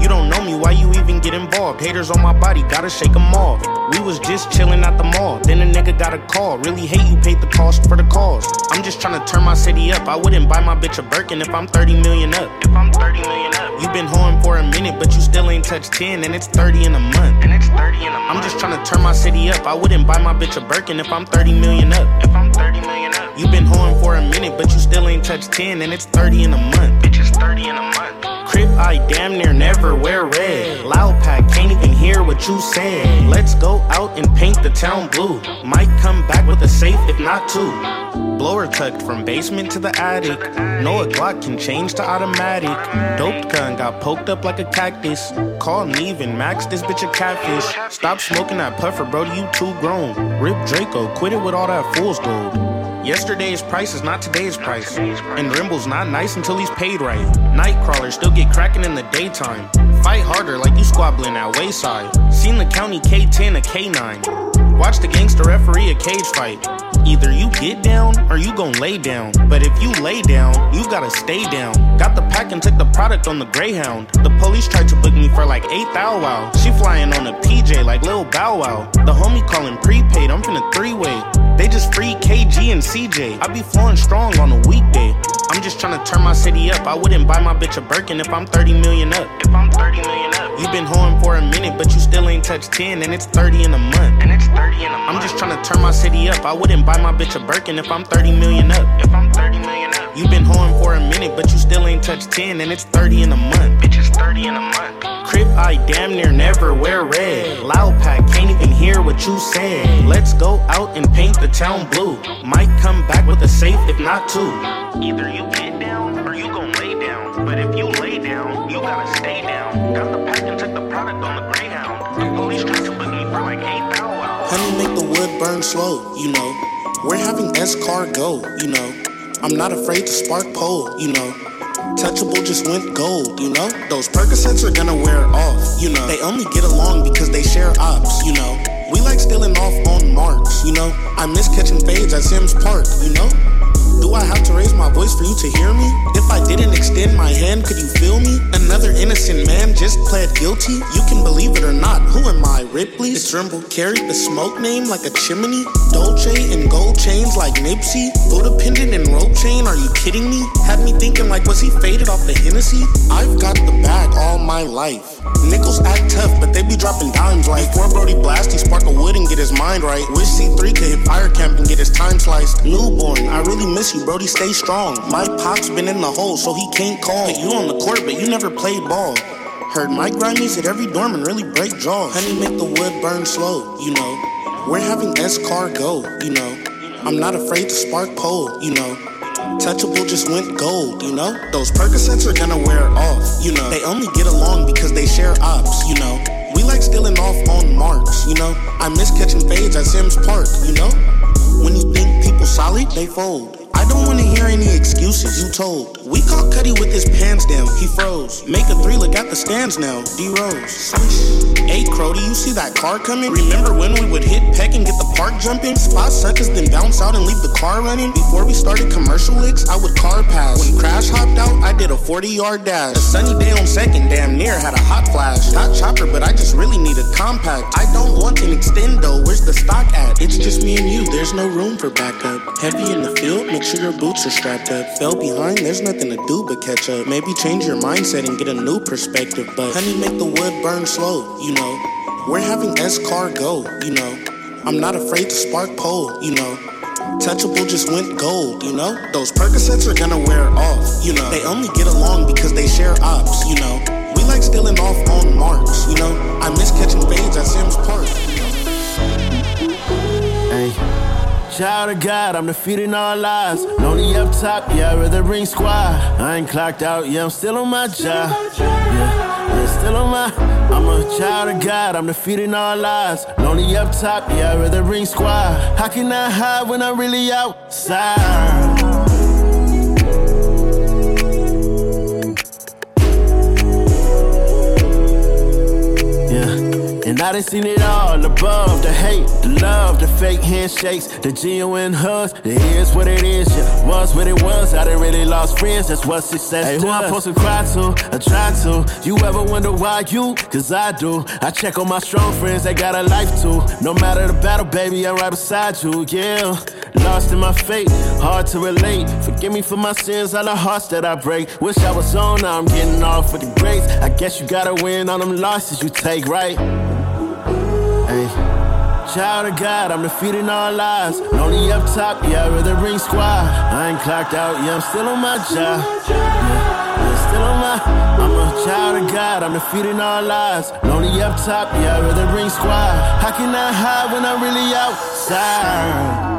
You don't know me, why you even get involved? Haters on my body, gotta shake them off. We was just chilling at the mall, then a nigga got a call. Really hate you paid the cost for the cause. I'm just trying to turn my city up. I wouldn't buy my bitch a Birkin if I'm 30 million up. If I'm 30 million up. You been hoeing for a minute, but you still ain't touched 10, and it's 30 in a month. And it's 30 in a month. I'm just trying to turn my city up. I wouldn't buy my bitch a Birkin if I'm 30 million up. If I'm 30 million up. You been hoeing for a minute, but you still ain't touched 10, and it's 30 in a month. Bitch, it's 30 in a month. I damn near never wear red. Loud pack, can't even hear what you said. Let's go out and paint the town blue. Might come back with a safe, if not two. Blower tucked from basement to the attic. A Glock can change to automatic. Doped gun got poked up like a cactus. Call Neve and Max, this bitch a catfish. Stop smoking that puffer, bro, you too grown. Rip Draco, quit it with all that fool's gold. Yesterday's price is not today's price. And Remble's not nice until he's paid right. Nightcrawlers still get cracking in the daytime. Fight harder like you squabbling at wayside. Seen the county K10 a K9. Watch the gangster referee a cage fight. Either you get down or you gon' lay down. But if you lay down, you gotta stay down. Got the pack and took the product on the Greyhound. The police tried to book me for like eight thou wow. She flying on a PJ like Lil Bow Wow. The homie calling prepaid, I'm finna three way. They just free KG and CJ. I be flowing strong on a weekday. I'm just trying to turn my city up. I wouldn't buy my bitch a Birkin if I'm 30 million up. If I'm 30 million up. You been hoeing for a minute, but you still ain't touched 10, and it's 30 in a month. And it's 30 in a month. I'm just trying to turn my city up. I wouldn't buy my bitch a Birkin if I'm 30 million up. If I'm 30 million up. You been hoeing for a minute, but you still ain't touched 10, and it's 30 in a month. Bitch, it's 30 in a month. Crip, I damn near never wear red. Loud pack, can't even hear what you said. Let's go out and paint the town blue. Might come back with a safe, if not two. Either you get down or you gon' lay down. But if you lay down, you gotta stay down. Got the pack and took the product on the Greyhound. The police tried to book me for like eight thou wow. Honey, make the wood burn slow, you know. We're having S car go, you know. I'm not afraid to spark pole, you know. Touchable just went gold, you know? Those Percocets are gonna wear off, you know? They only get along because they share ops, you know? We like stealing off on marks, you know? I miss catching fades at Sims Park, you know? Do I have to raise my voice for you to hear me? If I didn't extend my hand, could you feel me? Another innocent man just pled guilty. You can believe it or not. Who am I, Ripley? It's Remble. Carried the smoke name like a chimney. Dolce and gold chains like Nipsey. Buddha pendant and rope chain. Are you kidding me? Had me thinking like, was he faded off the Hennessy? I've got the bag all my life. Nickels act tough, but they be dropping dimes like before Brody blast, he spark a wood and get his mind right. Wish C3 could hit fire camp and get his time sliced. Newborn, I really miss you, Brody. Stay strong. My pop's been in the hole, so he can't call. But you on the court, but you never played ball. Heard Mike Grimes at every dorm and really break jaws. Honey, make the wood burn slow, you know. We're having S car go, you know. I'm not afraid to spark pole, you know. Touchable just went gold, you know? Those Percocets are gonna wear off, you know? They only get along because they share ops, you know? We like stealing off on marks, you know? I miss catching fades at Sims Park, you know? When you think people solid, they fold. I don't wanna hear any excuses, you told. We caught Cuddy with his pants down, he froze. Make a three look at the stands now, D Rose. Hey Crody, you see that car coming? Remember when we would hit peck and get the park jumping? Spot suckers, then bounce out and leave the car running? Before we started commercial licks, I would car pass. When Crash hopped out, I did a 40 yard dash. A sunny day on second, damn near had a hot flash. Hot chopper, but I just really need a compact. I don't want an extendo, where's the stock at? It's just me and you, there's no room for backup. Heavy in the field, make sure your boots are strapped up. Fell behind, there's nothing to do but catch up. Maybe change your mindset and get a new perspective. But honey, make the wood burn slow, you know. We're having S car go, you know. I'm not afraid to spark pole, you know. Touchable just went gold, you know. Those Percocets are gonna wear off, you know. They only get along because they share ops, you know. We like stealing off on marks, you know. I miss catching fades at Sims Park. Hey. Child of God, I'm defeating all lies. Lonely up top, yeah, rather bring squad. I ain't clocked out, yeah, I'm still on my job. Yeah, yeah, still on my. I'm a child of God, I'm defeating all lies. Lonely up top, yeah, rather bring squad. How can I hide when I'm really outside? And I done seen it all above the hate, the love, the fake handshakes, the genuine hugs. It is what it is, yeah. Was what it was. I done really lost friends, that's what success hey, does. who I supposed to cry to? I try to. You ever wonder why you? Cause I do. I check on my strong friends, they got a life too. No matter the battle, baby, I'm right beside you, yeah. Lost in my fate, hard to relate. Forgive me for my sins, all the hearts that I break. Wish I was on, now I'm getting off with the grace. I guess you gotta win on them losses you take, right? Child of God, I'm defeating all lies. Lonely up top, yeah, I'd rather bring squad. I ain't clocked out, yeah, I'm still on my job. Yeah, yeah, still on my. I'm a child of God, I'm defeating all lies. Lonely up top, yeah, I'd rather bring squad. How can I hide when I'm really outside?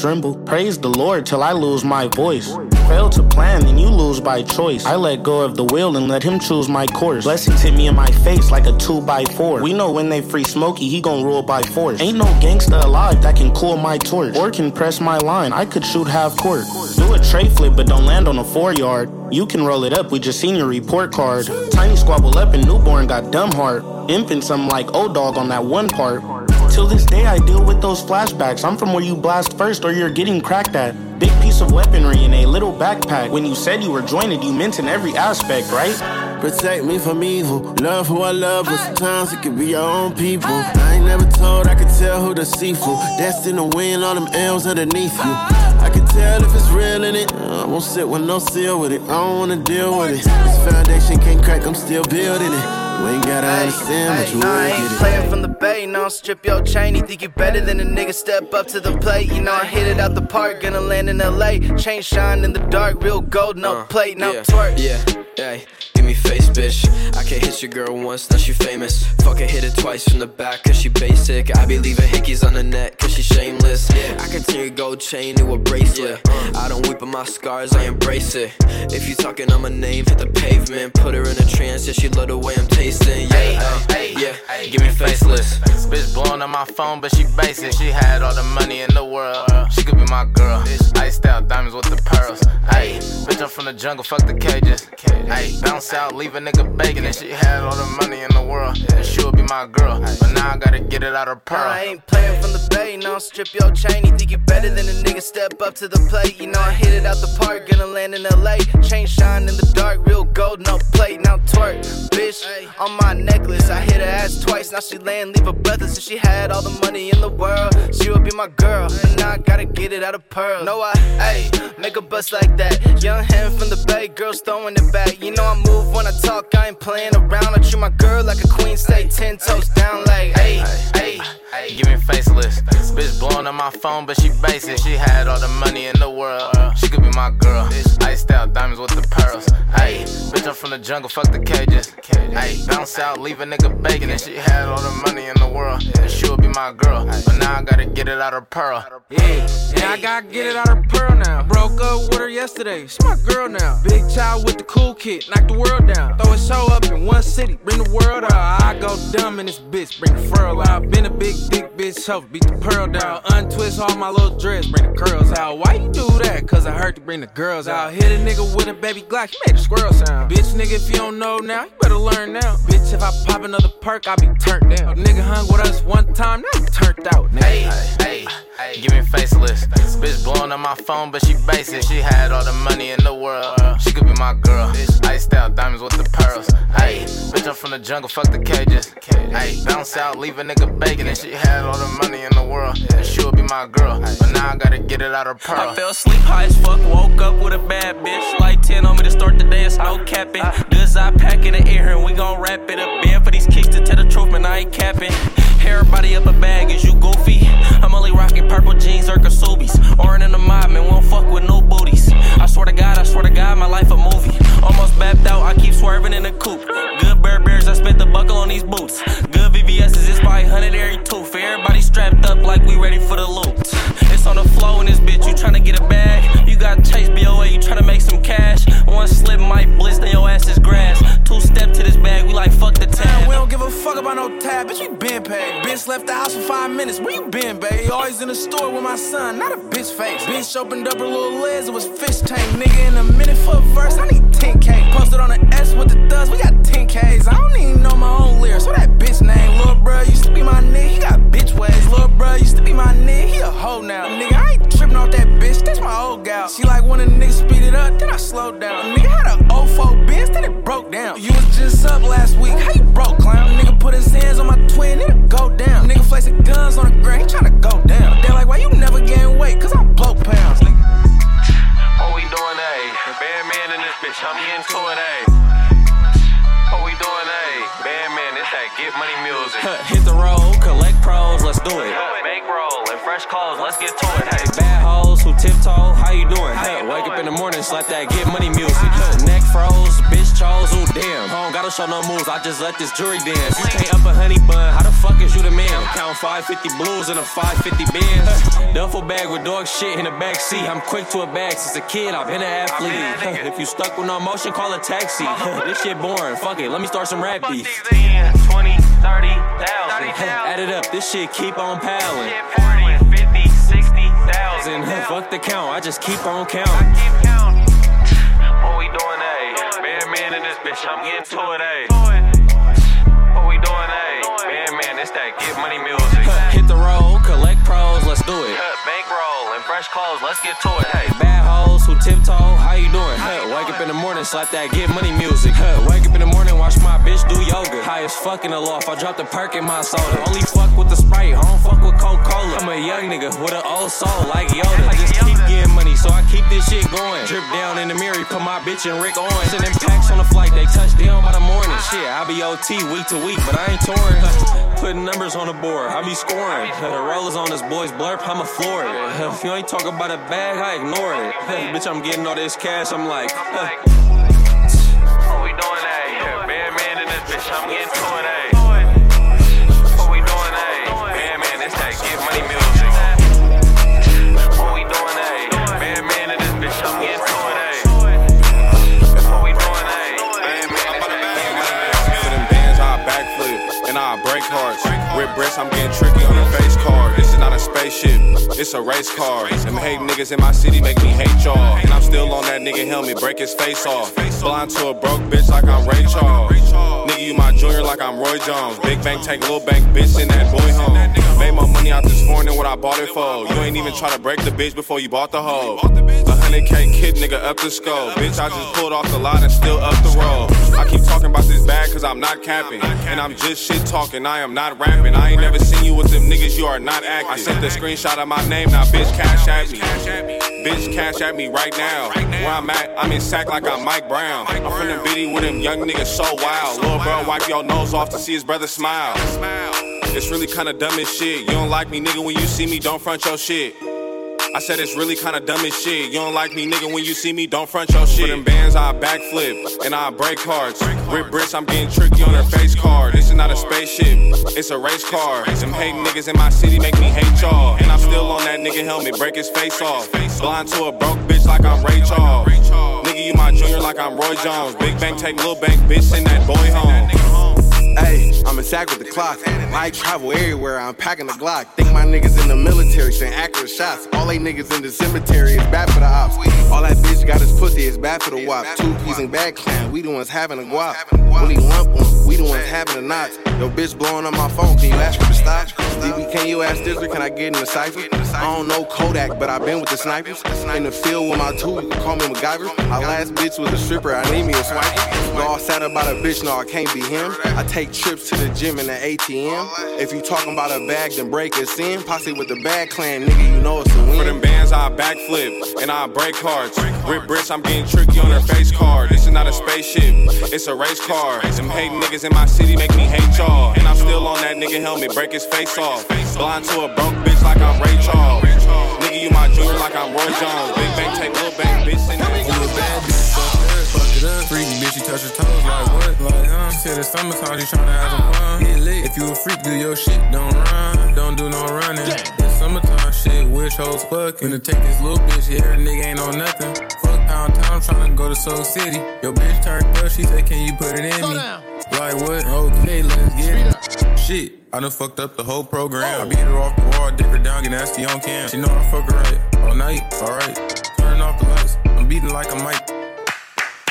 Tremble. Praise the Lord till I lose my voice. Fail to plan, then you lose by choice. I let go of the wheel and let him choose my course. Blessings hit me in my face like a 2 by 4 We know when they free Smokey, he gon' rule by force. Ain't no gangsta alive that can cool my torch or can press my line. I could shoot half court. Do a tray flip, but don't land on a four yard. You can roll it up, we just seen your report card. Tiny squabble up and newborn got dumb heart. Infants, I'm like old dog on that one part. Till this day, I deal with those flashbacks. I'm from where you blast first or you're getting cracked at. Big piece of weaponry in a little backpack. When you said you were jointed, you meant in every aspect, right? Protect me from evil. Love who I love, but sometimes it can be your own people. I ain't never told I could tell who deceitful. Destined to win all them L's underneath you. I can tell if it's real in it. I won't sit with no seal with it. I don't wanna deal with it. This foundation can't crack, I'm still building it. You ain't gotta understand what you nah, I ain't playing from the bay, no, strip your chain. You think you better than a nigga, step up to the plate. You know, I hit it out the park, gonna land in LA. Chain shine in the dark, real gold, no uh, plate, no yeah, twerk. Yeah, yeah. Give me face, bitch. I can't hit your girl once, now she famous. Fuck it, hit it twice from the back, cause she basic. I be leaving hickeys on the neck, cause she shameless. I can turn your gold chain to a bracelet. I don't weep on my scars, I embrace it. If you talking on my name, hit the pavement. Put her in a trance, yeah, she love the way I'm tasting. Yeah, hey, uh, yeah, give me faceless. Bitch blowing on my phone, but she basic. She had all the money in the world. She could be my girl. Iced out diamonds with the pearls. Hey, bitch, I'm from the jungle, fuck the cages. Hey, bounce out, leave a nigga begging. And she had all the money in the world. And she would be my girl. But now I gotta get it out of pearl. I ain't playing from the bay, no, strip your chain. You think you better than a nigga, step up to the plate. You know, I hit it out the park, gonna land in LA. Chain shine in the dark, real gold, no plate, now twerk. Bitch, on my necklace, I hit her ass twice, now she laying, leave her breathless. If she had all the money in the world, she would be my girl. And now I gotta get it out of pearl. No, I, ayy, make a bust like that. Young hand from the bay, girls throwing it back. You know I move playing around. I treat my girl like a queen, stay ten toes down, like, ayy, ayy. Give me faceless. Bitch blowing on my phone, but she basic. She had all the money in the world. She could be my girl. Iced out diamonds with the pearls. Ayy, bitch, I'm from the jungle, fuck the cages. Ayy, bounce out, leave a nigga begging. And she had all the money in the world. And she would be my girl. But now I gotta get it out of pearl. Yeah, yeah, I gotta get it out of pearl now. Broke up with her yesterday. She my girl now. Big child with the cool kid, knock the world down. Throw a show up in one city, bring the world out. I go dumb in this bitch, bring the furl out. Been a big Big bitch help beat the pearl down. Untwist all my little dreads, bring the curls out. Why you do that? Cause I heard to bring the girls out. Hit a nigga with a baby Glock, he made a squirrel sound. Bitch, nigga, if you don't know now, you better learn now. Bitch, if I pop another perk, I'll be turned down. A nigga hung with us one time, now he turned out. Nigga. Hey, hey, give me faceless. Bitch blowing on my phone, but she basic. She had all the money in the world. She could be my girl. Iced out diamonds with the pearls. Hey, bitch, I'm from the jungle, fuck the cages. Hey, bounce out, leave a nigga begging. And she had all the money in the world. And she would be my girl. But now I gotta get it out of pearl. I fell asleep high as fuck, woke up with a bad bitch. Like 10 on me to start the day, it's no capping. Goods I pack in the air, and we gon' wrap it up. Band for these kicks to tell the truth, man, I ain't capping. Everybody up a bag, is you goofy? I'm only rocking purple jeans or Ksubi's. Orin in the mob, man, we don't fuck with no booties. I swear to God, I swear to God, my life a movie. Almost bapped out, I keep swerving in the coupe. Good Bear Bears, I spent the buckle on these boots. Good VVS's, it's probably 100 every tooth. Everybody strapped up like we ready for the loot. It's on the flow in this bitch, you tryna get a bag. You got chase BOA, you tryna make some cash. One slip might blitz, then your ass is grass. Two step to this bag, we like fuck the tab. we don't give a fuck about no tab, bitch, we been paid. Bitch left the house for five minutes, where you been, babe? Always in the store with my son, not a bitch face. Bitch opened up her little legs, it was fish tank. Nigga in a minute for a verse, I need 10K. Posted on the S with the dust, we got 10Ks. I don't even know my own lyrics, what that bitch name? Lil' bruh used to be my nigga, he got bitch ways. Lil' bruh used to be my nigga, he a hoe now. Nigga, I ain't tripping off that bitch, that's my old gal. She like when a nigga speed it up, then I slow down. Nigga had a 04 Benz, then it broke down. You was just up last week, how you broke, clown? Nigga put his hands on my twin, it'll go down. Nigga flexing guns on the ground, he tryna go down. They like, why you never gain weight? Cause I blow pounds, nigga. What we doing, ayy? Bad man in this bitch, I'm into it, ayy. What we doing, ayy? Bad man, it's that get money music. Hit the road, collect pros, let's do it. Make roll and fresh clothes, let's get to it, hey. Bad hoes who tiptoe, how you doing? Hey, wake up in the morning, slap that get money music. Neck froze, bitch chose. I don't show no moves, I just let this jury dance. You can't up a honey bun, how the fuck is you the man? I'm Count 550 blues and a 550 bands. Duffel bag with dog shit in the back seat. I'm quick to a bag since a kid, I've been an athlete. If you stuck with no motion, call a taxi. This shit boring, fuck it, let me start some rap beef. 20, 30, Add it up, this shit keep on piling. 40, 50, 60,000. Fuck the count, I just keep on counting. What we doing, A? In this bitch, I'm getting to it, A. Let's get to it. Hey, bad hoes who tiptoe, how you doing? Huh, wake up in the morning, slap that get money music. Huh, wake up in the morning, watch my bitch do yoga. High as fuck in the loft, I dropped a perk in my soda. Only fuck with the Sprite, I don't fuck with Coca-Cola. I'm a young nigga with an old soul like Yoda. I just keep getting money, so I keep this shit going. Drip down in the mirror, put my bitch and Rick on. Sending packs on the flight, they touch down by the morning. Shit, I be OT week to week, but I ain't touring. Putting numbers on the board, I be scoring. The rollers on this boy's blurp, I'm a floor. If you ain't talking about a bag, I ignore it. Bitch, I'm getting all this cash, I'm like. What we doing, A? Bad man in this bitch, I'm getting to it, A. What we doing, A? Bad man, it's that get money music. What we doing, A? Bad man in this bitch, I'm getting to it, A. What we doing, A? Bad man, it's that get money music. For them bands, I backflip and I break hearts. With bricks, I'm getting tricky spaceship, it's a race car. Them hate niggas in my city make me hate y'all. And I'm still on that nigga helmet, break his face off. Blind to a broke bitch like I'm Ray Charles. Nigga, you my junior like I'm Roy Jones. Big bank take little bank, bitch, in that boy home. Made my money out this foreign what I bought it for. You ain't even try to break the bitch before you bought the hoe. A hundred K kid nigga up the skull. Bitch, I just pulled off the lot and still up the road. I keep talking about this bag cause I'm not capping. And I'm just shit talking, I am not rapping. I ain't never seen you with them niggas, you are not acting. I sent the screenshot of my name, now bitch cash at me. Bitch cash at me right now. Where I'm at, I'm in sack like I'm Mike Brown. I'm from the bitty with them young niggas so wild. Little bro wipe your nose off to see his brother smile. It's really kinda dumb as shit. You don't like me, nigga, when you see me, don't front your shit. I said it's really kinda dumb as shit. You don't like me, nigga, when you see me, don't front your shit. For them bands, I backflip and I break hearts. With bricks, I'm getting tricky on her face card. This is not a spaceship, it's a race car. Them hating niggas in my city make me hate y'all. And I'm still on that nigga helmet, break his face off. Blind to a broke bitch like I'm Ray Charles. Nigga, you my junior like I'm Roy Jones. Big bank, take little bank, bitch, send that boy home. Hey, I'm in sack with the clock. I travel everywhere, I'm packing the Glock. Think my niggas in the military saying accurate shots. All they niggas in the cemetery is bad for the ops. All that bitch got is pussy is bad for the wop. Two piece and bad clan, we the ones having a guap. When he lump on, we the ones having the knots. Yo, bitch blowing up my phone, can you ask her to stop? DB, can you ask Dizzler, can I get in the cipher? I don't know Kodak, but I've been with the snipers. In the field with my tool, you can call me MacGyver. My last bitch was a stripper, I need me a swiper. Go all sad about a bitch, no, I can't be him. I take trips to the gym and the ATM. If you talking about a bag, then break us in. Posse with the bad clan, nigga, you know it's a win. For them bands, I backflip and I break hearts. With bricks, I'm getting tricky on her face card. This is not a spaceship, it's a race car. Them hate niggas in my city make me hate y'all. And I'm still on that nigga helmet, break his face off. Blind to a broke bitch like I'm Ray Charles. Nigga, you my junior like I'm Roy Jones. Big bank, take little bank, bitch, send that You a bad bitch, fuck it up. Freaky bitch, you touch her toes like what? Like, huh? She said it's summertime, she tryna have some fun. Get lit. If you a freak, do your shit, don't run. Don't do no running. It's summertime shit, wish hoes fucking. Finna take this little bitch, yeah, nigga ain't on nothing. Town, tryna go to Soak City. Your bitch turned up, she said, can you put it in me? Like what? Okay, let's get it. Shit, I done fucked up the whole program. I beat her off the wall, dick her down, get nasty on cam. She know I fuck her right all night, alright. Turn off the lights, I'm beating like a mic.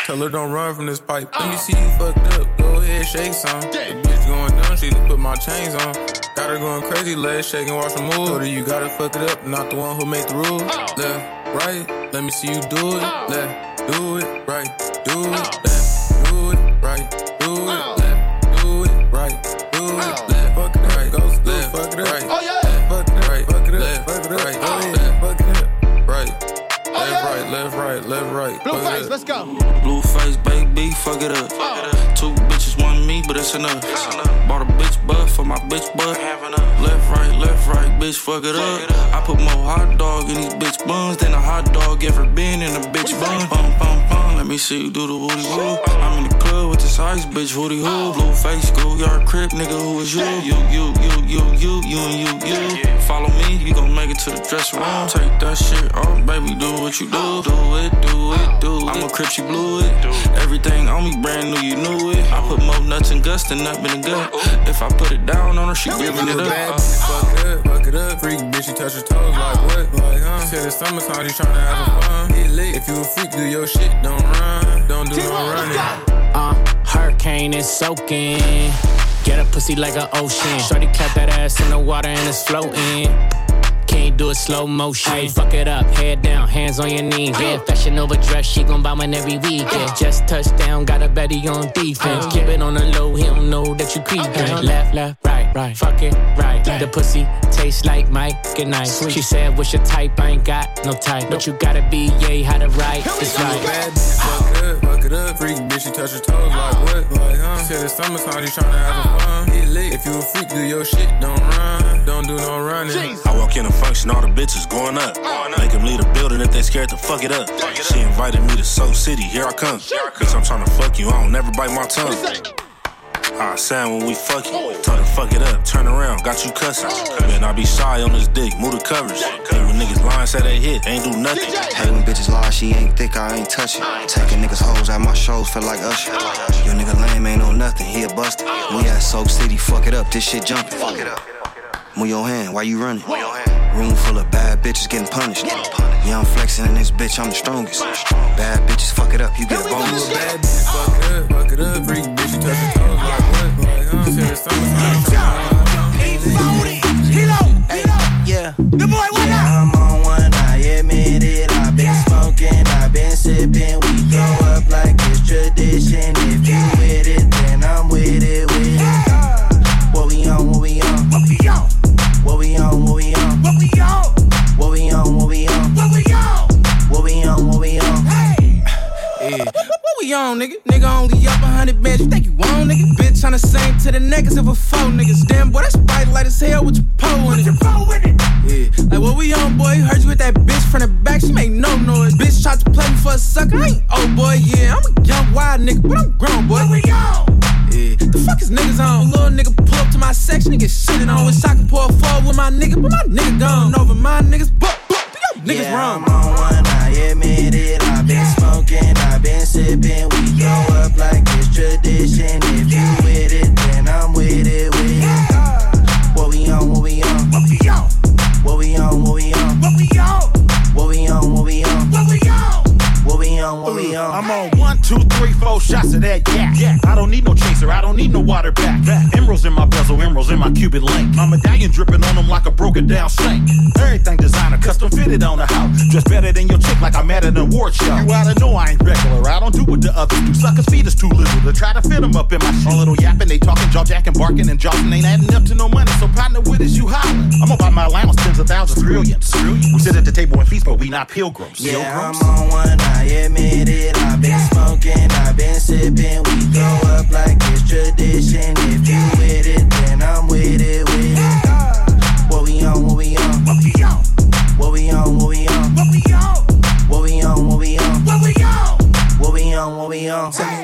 Tell her don't run from this pipe. Let me see you fucked up. Go ahead, shake some. The bitch going dumb, she just put my chains on. Got her going crazy, legs shaking, watch her move. You gotta fuck it up, not the one who made the rules. Left, right, let me see you do it. Left, do it, right, do it. Uh. Left, do it, right, do it. Uh. Left, do it, right, do it. Uh. Left, fuck it right, oh, go left, fuck it. Right, oh yeah, fuck it right, fuck it up, left, fuck it up, right, left, fuck it right. Oh, left, right, left, right, left, right. Blueface, let's go. Blueface, baby, fuck it up. Two bitches, one me, but it's enough. Bought a bitch butt for my bitch butt. Left, right, left, right, bitch, fuck it up. I put more hot dog in these bitch buns than a hot dog ever been in a bitch bun. Bum, bum, bum, let me see you do the woody woo. I'm in the club with this ice bitch, woody who. Blueface, schoolyard crib, nigga, who is you? You, you, you, you, you, you, and you, you. Follow me, you gon' make it to the dressing room. Take that shit off, baby, do what you do. Do it, do it, do it. I'm a crip, she blew it. Everything on me brand new, you knew it. I put more nuts and guts than up in the gut. If I put it down on her, she giving it up. Fuck it, up. Freak bitch, she touch her toes like what? Like, huh? Said it's summertime, you tryna have some fun. Get lit. If you a freak, do your shit, don't run. Don't do no running. Uh, hurricane is soaking. Get a pussy like an ocean. Shorty cut that ass in the water and it's floating. Can't do it slow motion. Fuck it up, head down, hands on your knees. Yeah, fashion over dress, she gon' buy one every weekend. Just touchdown, got a Betty on defense. Uh. Keep it on the low, he don't know that you creepin'. Left, left, right, right, fuck it, right. The pussy tastes like Mike and Ike. She said, What's your type? I ain't got no type, but you gotta be yay, how to write. It's Bad right. bitch, fuck it up, fuck it up. Freak bitch, she touch her toes like what? Like, huh? Said it's summertime, you tryna have fun. Get lit. If you a freak, do your shit, don't run. Don't do no running. I walk in a function, all the bitches going up. Make them leave the building if they scared to fuck it up. She invited me to Soak City, here I come. Bitch, I'm trying to fuck you, I don't never bite my tongue. I sound when we fuck you. Tell her fuck it up, turn around, got you cussing. Man, I be shy on this dick, move the covers. Hey, when niggas lying, say they hit, ain't do nothing. Hey, when bitches lie, she ain't thick, I ain't touch it. Taking niggas hoes out my shows, feel like Usher. Your nigga lame ain't on nothing, he a buster. We at Soak City, fuck it up, this shit jumping. Fuck it up. Move your hand, why you running? Room full of bad bitches getting punished. Yeah, I'm flexing in this bitch, I'm the strongest. Bad bitches, fuck it up, you get a bonus. Bad bitch, fuck it up, fuck it up. Freak bitch, she touch her toes like what? Like, huh? Said it's tryna sing to the niggas if a four niggas. Damn, boy, that's bright light as hell with your pole in it. Yeah. Like, what we on, boy? Heard you with that bitch from the back. She make no noise. Bitch tried to play me for a sucker. I ain't old boy, yeah. I'm a young wild nigga, but I'm grown, boy. What we on? Yeah. The fuck is niggas on? Little nigga pull up to my section, nigga shitting on. Wish I could pour a fall with my nigga, but my nigga gone over my niggas. But, but, niggas yeah, wrong. I admit it. I've been smoking, I've been sipping. We go up like it's tradition. If you with it, then I'm with it. Four shots of that yak. I don't need no chaser, I don't need no water back. Emeralds in my bezel, emeralds in my cubic link. My medallion dripping on them like a broken down sink. Everything designer, custom fitted on the house. Dressed better than your chick, like I'm at an award show. You oughta know I ain't regular, I don't do what the others do. Suckers' feet is too little to try to fit them up in my shit. All little yapping, they talking, jaw jacking, barking, and jawing ain't adding up to no money. So partner with us, you hollering. I'm about my allowance, tens of thousands, trillions. We sit at the table and feast, but we not pilgrims. Yeah, Pilgrims? I'm on one, I admit it. I've been smoking, I've been sipping. We go up like it's tradition. If you with it, then I'm with it, with it. What we on, what we on? What we on? What we on, what we on? What we on? What we on, what we on? What we on? What we on, what we on? What we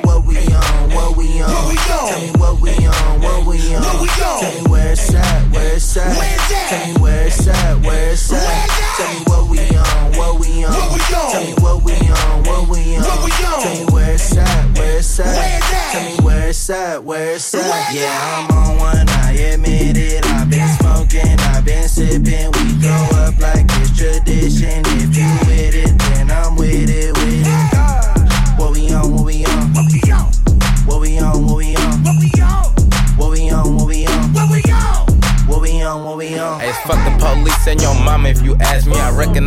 we on, what we on? What we on? Tell me where it's at, where it's at. Where's that? Tell me where it's at, where it's at. Tell me what we on, what we on? What we on? Tell me what we on, what we on? What we on? Tell me where it's at, where it's at. Where's that? Tell me where it's at, where it's at. Yeah, I'm on one, I admit it. I've been smoking, I've been sipping. We go up like it's tradition. If you with it, then I'm with it, with it.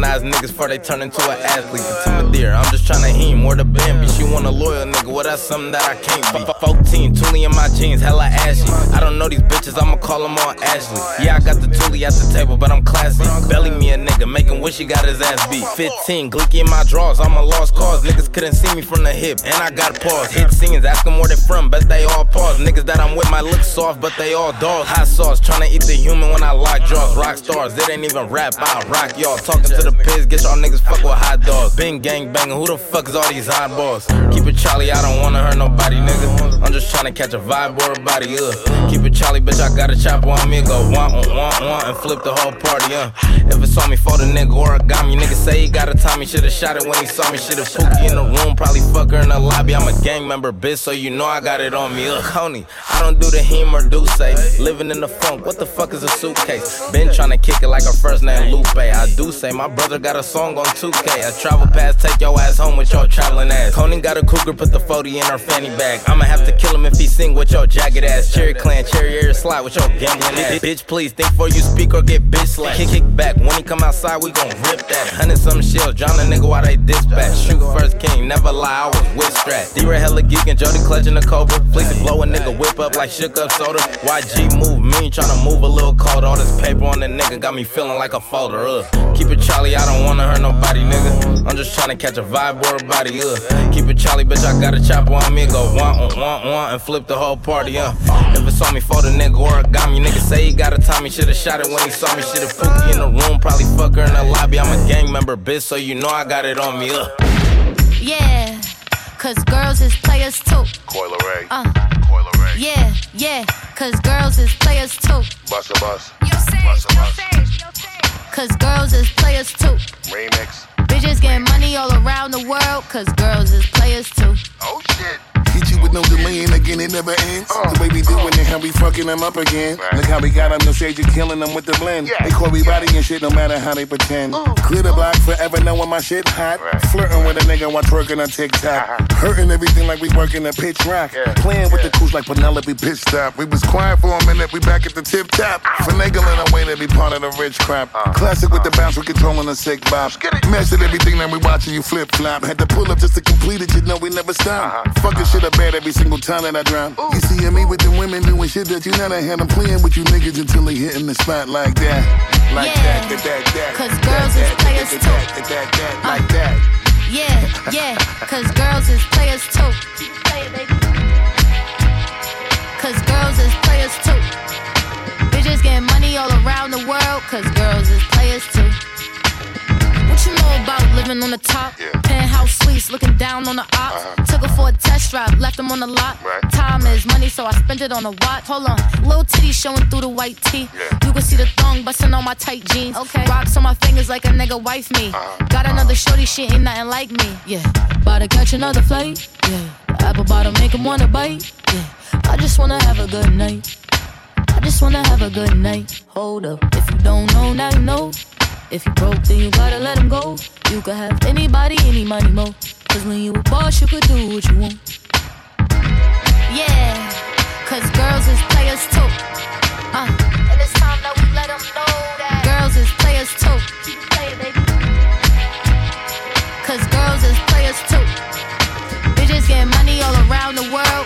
Recognize niggas before they turn into an athlete. Deer, I'm just trying to heem where the band. She want a loyal nigga, well, that's something that I can't be. F- 14, Thule in my jeans, hella ashy. I don't know these bitches, I'ma call them all Ashley. Yeah, I got the Thule at the table, but I'm classy. Belly me a nigga, making wish he got his ass beat. 15, Gleeky in my drawers, I'm a lost cause. Niggas couldn't see me from the hip, and I got pause. Hit singers, ask them where they from, bet they all pause. Niggas that I'm with my look soft, but they all dogs. Hot sauce, tryna eat the human when I lock jaws. Rock stars, it ain't even rap, I rock y'all. Talking to the piss, get y'all niggas fuck with hot dogs. Been gang banging, who the fuck is all these eyeballs? Keep it Charlie, I don't wanna hurt nobody, nigga. I'm just tryna catch a vibe or a body, uh. Keep it Charlie, bitch, I got a chopper on me, go want, want, want, want, and flip the whole party, uh. If it's on me for the nigga origami, nigga say he got a Tommy, should've shot it when he saw me, should've Pookie in the room, probably fuck her in the lobby. I'm a gang member, bitch, so you know I got it on me, uh. Coney, I don't do the him or do say. Living in the funk, what the fuck is a suitcase? Been tryna kick it like a first name Lupe. I do say my brother got a song on 2K. I travel past, take your ass home with your traveling ass. Conan got a cougar, put the 40 in her fanny bag. I'ma have to kill him if he sing with your jagged ass. Cherry clan, cherry air slide with your gambling ass. Bitch, please think before you speak or get bitch slapped. Kick, kick back, when he come outside, we gon' rip that. Hundred some shells, drown a nigga while they dispatch. Shoot first king, never lie, I was with strat. D-Ray hella geek and Jody clutching the cobra. Fleecy blow a nigga whip up like shook up soda. YG move mean, tryna move a little cold. All this paper on the nigga got me feeling like a folder. Uh. Keep it Charlie, I don't wanna hurt nobody, nigga. I'm just tryna catch a vibe or a body. Uh. Keep it Charlie, bitch, I got a chopper on me. Go want, want, want, and flip the whole party. Uh. If it's on me for the nigga origami, nigga say he got a Tommy. Should've shot it when he saw me. Should've Pookie in the room, probably fuck her in the lobby. I'm a gang member, bitch, so you know I got it on me. Uh. Yeah, cause girls is players too. Coi Leray. Uh, Coi Leray. yeah, yeah, cause girls is players too. Bust a bus. Bust a bus. Cause girls is players too. Remix. Bitches getting money all around the world, cause girls is players too. Oh shit. Hit you with no delay and again it never ends. The way we doing it, how we fucking them up again. Look how we got them, no shade, you killing them with the blend. They call me body and shit, no matter how they pretend. Clear the block forever, knowing my shit hot. Flirting with a nigga while twerking on TikTok. Hurting everything like we working a pitch rock. Playing with the crews like Penelope Pitstop. We was quiet for a minute, we back at the tip top. Finagling our way to be part of the rich crap. Classic with the bounce, we controlling the sick bob. Mastered everything that we watching you flip flop. Had to pull up just to complete it, you know we never stop. Fucking shit up bad every single time that I drown. You see me with the women doing shit that you never had. I'm playing with you niggas until they hitting the spot like that. Like Yeah, that, that, that, that. cause girls is players that, too. that, that, that, that, like uh. that. Yeah, yeah, cause girls is players too. Cause girls is players too. Bitches getting money all around the world, cause girls is players too. What you know about living on the top? Yeah. Penthouse suites, looking down on the ops. Uh-huh. Took her for a test drive, left them on the lot. Time is money, so I spent it on a watch. Hold on, little titty showing through the white tee. You can see the thong busting on my tight jeans. Okay, rocks on my fingers like a nigga wife me. Uh-huh. Got another uh-huh. shorty, she ain't nothing like me. Yeah, about to catch another flight. Yeah, apple bottom make him wanna bite. Yeah, I just wanna have a good night. I just wanna have a good night. Hold up, if you don't know, now you know. If you broke, then you gotta let him go. You could have anybody, any money, mo. Cause when you a boss, you could do what you want. Yeah, cause girls is players too. Uh, and it's time that we let them know that girls is players too. Cause girls is players too. Bitches getting money all around the world,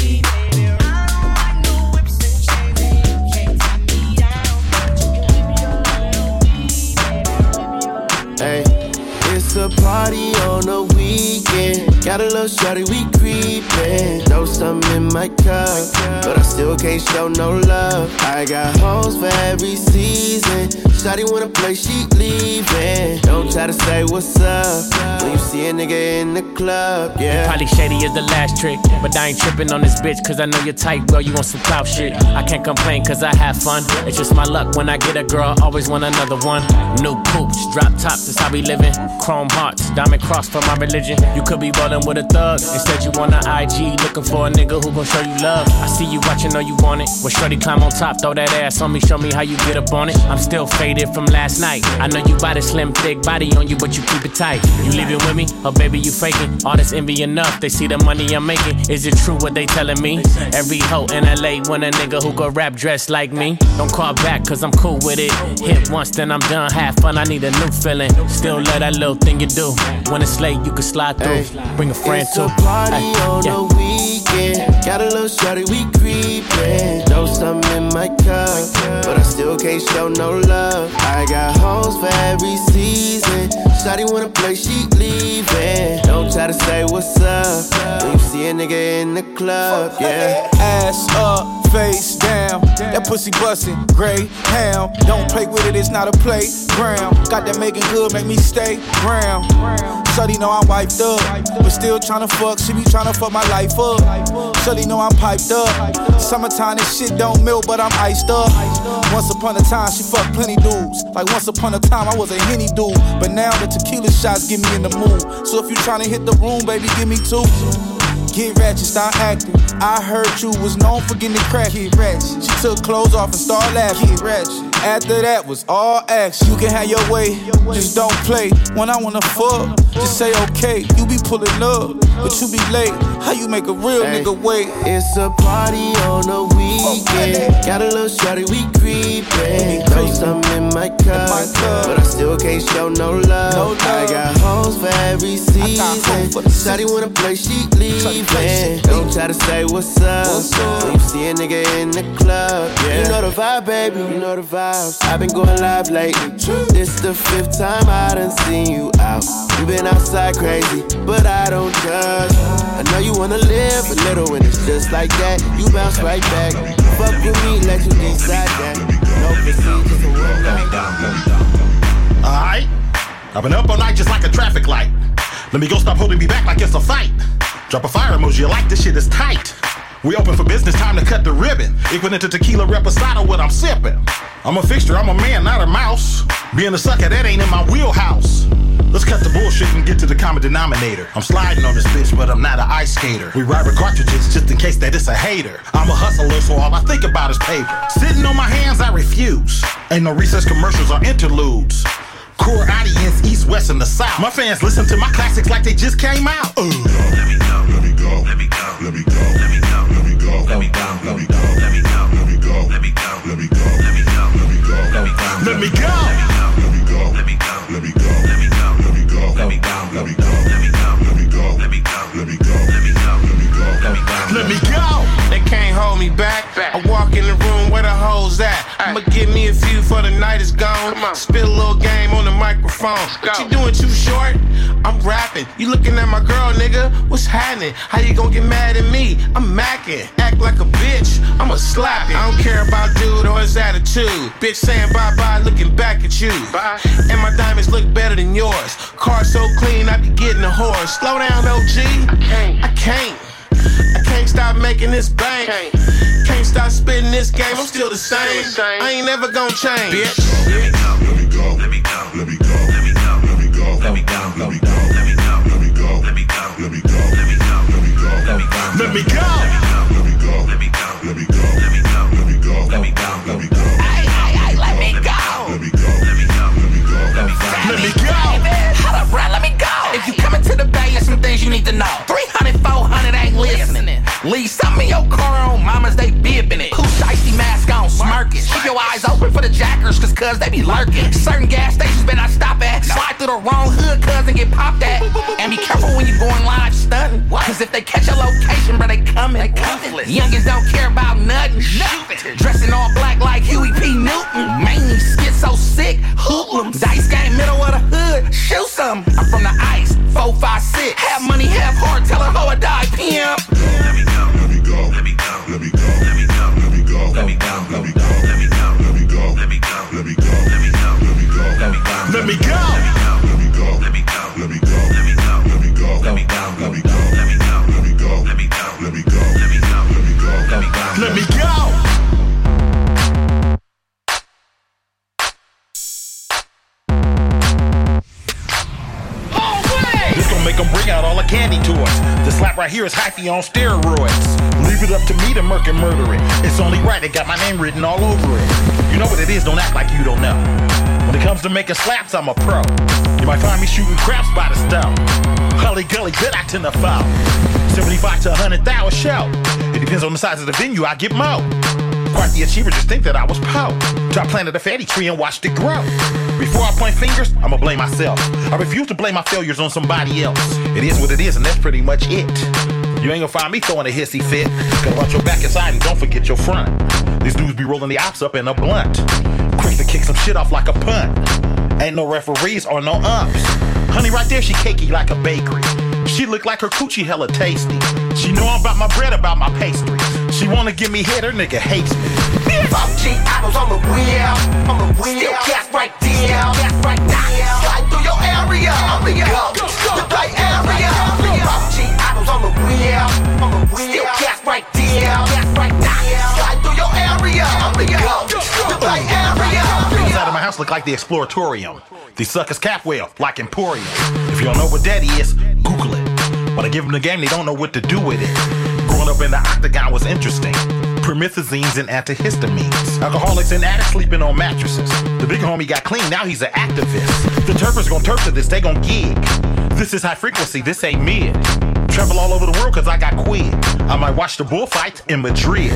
to party on the weekend. Got a little shorty, we creepin'. Know some in my cup, but I still can't show no love. I got hoes for every season. Shorty wanna play, she leaving. Don't try to say what's up when you see a nigga in the club, yeah. Probably shady is the last trick, but I ain't trippin' on this bitch, cause I know you're tight, bro. You want some clout shit. I can't complain, cause I have fun. It's just my luck when I get a girl, always want another one. New poops, drop tops, that's how we livin'. Chrome hearts. Diamond cross for my religion. You could be rolling with a thug. Instead, you on the IG looking for a nigga who gon' show you love. I see you watching, know you want it. Well, shorty climb on top, throw that ass on me, show me how you get up on it. I'm still faded from last night. I know you got a slim, thick body on you, but you keep it tight. You leaving with me? or baby, you faking. All this envy enough. They see the money I'm making. Is it true what they telling me? Every hoe in LA want a nigga who go rap dressed like me. Don't call back, cause I'm cool with it. Hit once, then I'm done. Have fun, I need a new feeling. Still love that little thing you do. When it's late, you can slide through. Bring a friend it's too. A party Ay, on yeah. the weekend. Got a little shorty, we creepin'. Throw some in my cup, but I still can't show no love. I got hoes for every season. Shawty wanna play, she leaving. Don't try to say what's up when you see a nigga in the club, yeah. Ass up, face down. That pussy bustin', gray ham. Don't play with it, it's not a playground. Got that making good, make me stay ground. Shawty know I'm wiped up, but still tryna fuck. She be tryna fuck my life up. Shawty know I'm piped up. Summertime, this shit don't melt, but I'm iced up. Once upon a time, she fucked plenty dudes. Like once upon a time, I was a henny dude, but now the tequila shots get me in the mood. So if you tryna hit the room, baby, give me two. Get ratchet, start acting. I heard you was known for getting crack. Get ratchet. She took clothes off and started laughing. Get ratchet. After that was all acts. You can have your way, just don't play. When I wanna fuck, just say okay. You be pulling up, but you be late. How you make a real hey, nigga wait? It's a party on a weekend. Got a little shorty, we creepin'. Close, I'm in my cup, but I still can't show no love. I got hoes for every season. Shotty wanna play, she leave leaving. Don't try to say what's up. When you see a nigga in the club, yeah. You know the vibe, baby. You know the vibes. I've been going live lately. This the fifth time I done seen you out. You been outside crazy, but I don't judge. I know you wanna live a little, and it's just like that. You bounce right back. Fuck with me, let you decide that. No procedures, a real Alright, I've been up all night just like a traffic light. Let me go stop holding me back like it's a fight. Drop a fire emoji, you like this shit, it's tight. We open for business, time to cut the ribbon. Equivalent to tequila reposado, what I'm sipping. I'm a fixture, I'm a man, not a mouse. Being a sucker, that ain't in my wheelhouse. Let's cut the bullshit and get to the common denominator. I'm sliding on this bitch, but I'm not an ice skater. We ride with cartridges just in case that it's a hater. I'm a hustler, so all I think about is paper. Sitting on my hands, I refuse. Ain't no recess commercials or interludes core audience, east, west, and the south. My fans listen to my classics like they just came out. Uh. Let me go, let me go, let me go, let me go, let me go. Let me go. Microphone. What you doing Too Short? I'm rapping. You looking at my girl, nigga? What's happening? How you gonna get mad at me? I'm macking. Act like a bitch. I'ma slap it. I don't care about dude or his attitude. Bitch saying bye bye, looking back at you. Bye. And my diamonds look better than yours. Car so clean, I be getting a horse. Slow down, OG. I can't. I can't. I can't stop making this bank. Can't can't stop spitting this game. I'm still the same. I ain't never gonna change. Bitch. Let me go. Let me go. Let me go. Let me go. Let me go. Let me go. Let me go. Let me go. Let me go. Let me go. Let me go. let me go. Let me go. Let me go. Let me go. Let me go. Let me go. Hold up, bro. Let me go. If you coming to the bay, there's some things you need to know. 300, 400 ain't listening. Leave something in your car on mamas, they bibbing it. Who's icy mask smirking. Keep your eyes open for the jackers, cause cuz they be lurking. Certain gas stations better not stop at. Slide through the wrong hood, cuz and get popped at. And be careful when you going live stunting. Cause if they catch a location, bro, they coming. They coming. Youngins don't care about nothing. Dressing all black like Huey P. Newton. Mainly skit so sick, hoodlums. Dice game, middle of the hood, shoot some. I'm from the ice, 456. Have money, have heart, tell her how I die, pimp. Let me go, let me go, let me go, let me go, them bring out all the candy toys. This slap right here is hyphy on steroids. Leave it up to me to murk and murder it. It's only right, it got my name written all over it. You know what it is, don't act like you don't know. When it comes to making slaps, I'm a pro. You might find me shooting craps by the stone. Hully gully, good I tend to foul. 75 to 100 thou a show. It depends on the size of the venue, I get more. Quite the achiever, just think that I was Poe. So I planted a fatty tree and watched it grow. Before I point fingers, I'ma blame myself. I refuse to blame my failures on somebody else. It is what it is, and that's pretty much it. You ain't gonna find me throwing a hissy fit. Gotta watch your back inside and don't forget your front. These dudes be rolling the ops up in a blunt. Quick to kick some shit off like a punt. Ain't no referees or no umps. Honey, right there, she cakey like a bakery. She look like her coochie hella tasty. She know I'm about my bread, about my pastry. She wanna give me head, her nigga hates me. G idols on the wheel, on the wheel. Still gas right there, gas right now. Slide through your area, I'm the go, the play area. G idols on the wheel, on the wheel. Still gas right there, gas right now. Slide through your area, I'm the go, the play area. Inside of my house look like the Exploratorium. These suckers cap well, like Emporium. If you don't know what that is, Google it. When I give them the game, they don't know what to do with it. Growing up in the octagon was interesting. Promethazines and antihistamines. Alcoholics and addicts sleeping on mattresses. The big homie got clean, now he's an activist. The turfers gon' turf to this, they gon' gig. This is high frequency, this ain't mid. Travel all over the world cause I got quid. I might watch the bullfight in Madrid.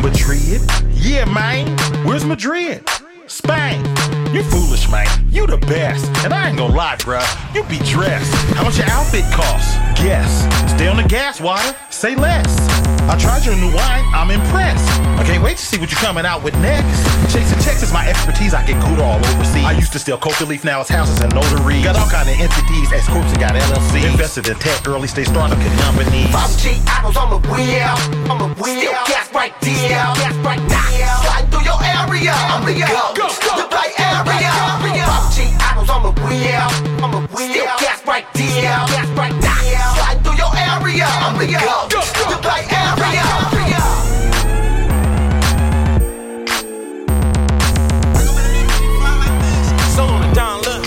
Madrid? Yeah, man. Where's Madrid? Spain. You foolish, man. You the best. And I ain't gonna lie, bruh. You be dressed. How much your outfit cost? Guess. Stay on the gas, water. Say less. I tried your new wine. I'm impressed. I can't wait to see what you're coming out with next. Chasing checks is my expertise. I get good all overseas. I used to steal coca leaf. Now it's houses and notaries. Got all kind of entities. S corps and got LLC. Invested in tech, early stage startup companies. Five G idols on the wheel, on the wheel. Still gas right there, gas right now. Slide through your area, I'm the go, the play area. Five G idols on the wheel, on the wheel. Still gas right there, gas right now. Slide through your area, I'm the go, the play area. So on the down, look.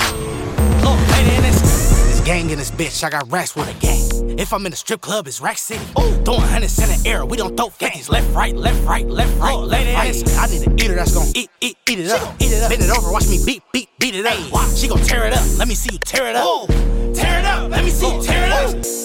Look, lady in this. This gang in this bitch, I got racks with a gang. If I'm in a strip club, it's Rack City. Ooh, throwing hundreds in the air, we don't throw fifties. Left, right, left, right, left, right. lady in this. I need an eater that's gon' eat, eat, eat it up. Eat it up. Bend it over, watch me beat, beat, beat it up. She gon' tear it up. Let me see you tear it up. Tear it up. Let me see you tear it up.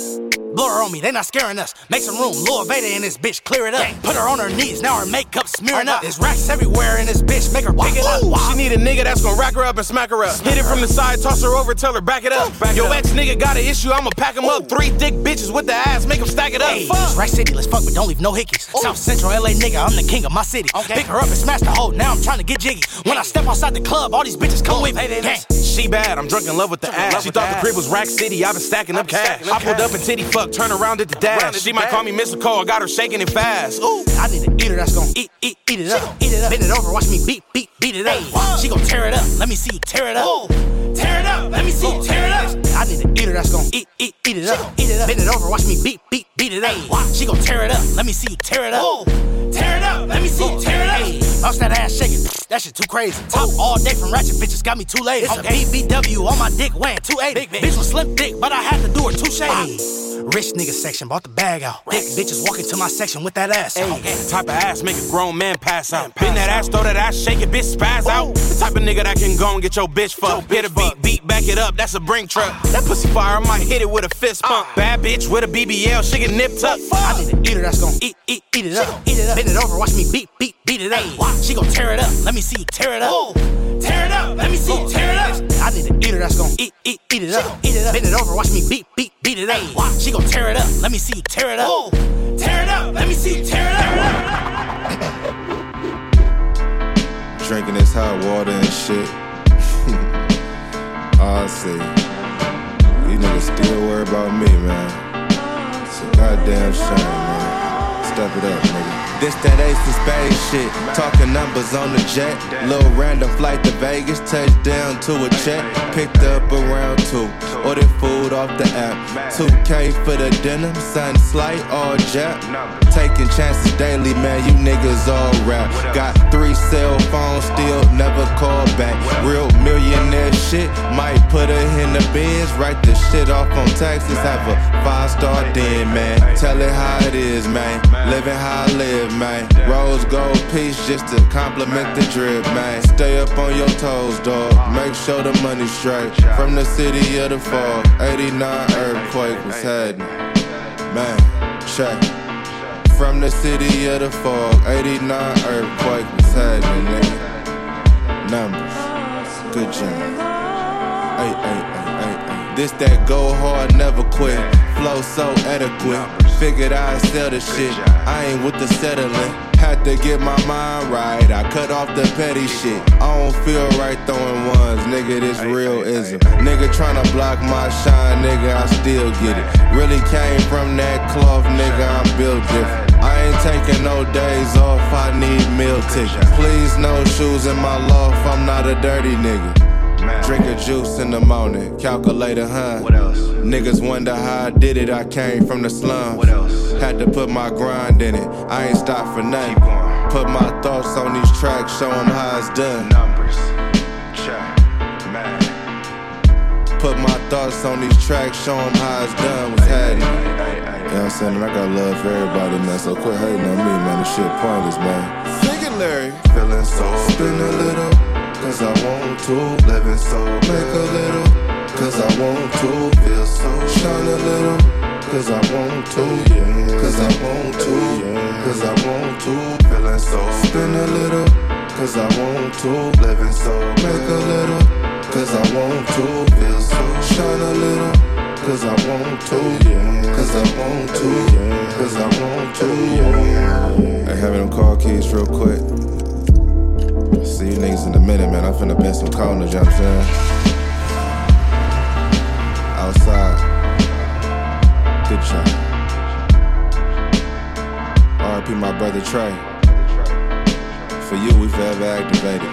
Blur on me, they not scaring us. Make some room, Lord Vader in this bitch, clear it up. Put her on her knees, now her makeup smearing up. There's racks everywhere in this bitch, make her pick it up. She need a nigga that's gonna rack her up and smack her up. Hit it from the side, toss her over, tell her back it up. Yo, ex nigga got an issue, I'ma pack him up. Three thick bitches with the ass, make him stack it up. Hey, Rack City, let's fuck, but don't leave no hickeys. South Central LA nigga, I'm the king of my city. Pick her up and smash the hoe, now I'm trying to get jiggy. When I step outside the club, all these bitches come with me. Gang. She bad, I'm drunk in love with the ass. She thought the crib was Rack City, I've been stacking up cash. I pulled up and titty fuck, turn around at the dash. She might call me Mr. Cole, I got her shaking it fast. Ooh. I need an eater that's gon' eat, eat, eat it up. Eat it up. Bend it over, watch me beat, beat, beat it up. She gon' tear it up. Let me see you tear it up. Tear it up. Let me see you tear it up. I need an eater that's gon' eat, eat, eat it up. Eat it up. Bend it over, watch me beat, beat, beat it up. She gon' tear it up. Let me see you tear it up. Tear it up. Let me see you tear it up. Bounce that ass shaking. That shit too crazy. Top all day from ratchet bitches got me too late. It's a BBW on my dick weighing 280. Bitch was slim dick, but I had to do her two shady. Rich nigga section, bought the bag out. Thick bitches walking to my section with that ass out. Type of ass make a grown man pass out. Bend that ass, throw that ass, shake it, bitch, spaz out. The type of nigga that can go and get your bitch fucked. Hit a beat, beat, back it up, that's a brink truck. That pussy fire, I might hit it with a fist pump. Ah. Bad bitch with a BBL, she get nipped up. I need a eater that's gon' eat, eat, eat it up. Eat it up. Bend it over, watch me beat, beat, beat it up. She gon' tear it up, let me see you tear it up. Tear it up, let me see you tear it up. I need an eater that's gon' eat, eat, eat it up. Eat it up. Bend it over, watch me beat, beat, beat it up. She gon' tear it up, let me see you tear it up. Tear it up, let me see you tear it up. Drinking this hot water and shit. I ah, see. These niggas still worry about me, man. It's a goddamn shame, man. Step it up, nigga. This that ace of spades shit. Talking numbers on the jet. Little random flight to Vegas. Touchdown to a check. Picked up around two. Ordered food off the app. 2K for the denim. Sun slight, all jap. Taking chances daily, man. You niggas all rap. Got three cell phones, still never call back. Real millionaire shit. Might put her in the bins. Write the shit off on taxes. Have a five star den, man. Tell it how it is, man. Living how I live, man. Rose gold piece just to compliment the drip, man. Stay up on your toes, dog. Make sure the money straight. From the city of the fall, 89 earthquake was happening. Man, check. From the city of the fog, 89 earthquake was happening, nigga. Numbers, good job. Ay, ay, ay, ay, ay. This that go hard, never quit. Flow so adequate. Figured I'd sell the shit. I ain't with the settling. Had to get my mind right. I cut off the petty shit. I don't feel right throwing ones, nigga. This real ism. Nigga tryna block my shine, nigga. I still get it. Really came from that cloth, nigga. I'm built different. I ain't taking no days off. I need meal tickets. Please, no shoes in my loft. I'm not a dirty nigga. Drink a juice in the morning, calculator, huh? What else? Niggas wonder how I did it, I came from the slums. What else? Had to put my grind in it, I ain't stopped for nothing. Put my thoughts on these tracks, show show 'em how it's done. Numbers, check, man. Put my thoughts on these tracks, show show 'em how it's done. What's happening? You know what I'm saying? And I got love for everybody, man. So quit hating on me, man. This shit pointless, man. Singing Larry, feeling so spin a little, cause I want to. Living so make a little, cause I want to. Feel so shine a little, cause I want to. Yeah, Cause I want to, Yeah, cause I want to. Feeling so spin a little, cause I want to. Living so make a little, cause I want to. Feel so shine a little. Cause I want to, Yeah, cause I want to, Yeah, cause I want to. Hey, having them car keys real quick. See you niggas in a minute, man. I'm finna bend some corners, you know what I'm saying? Outside. Good job. RP my brother Trey. For you, we forever activated.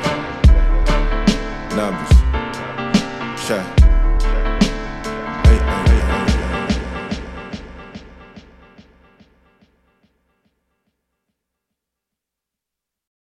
Numbers. Check.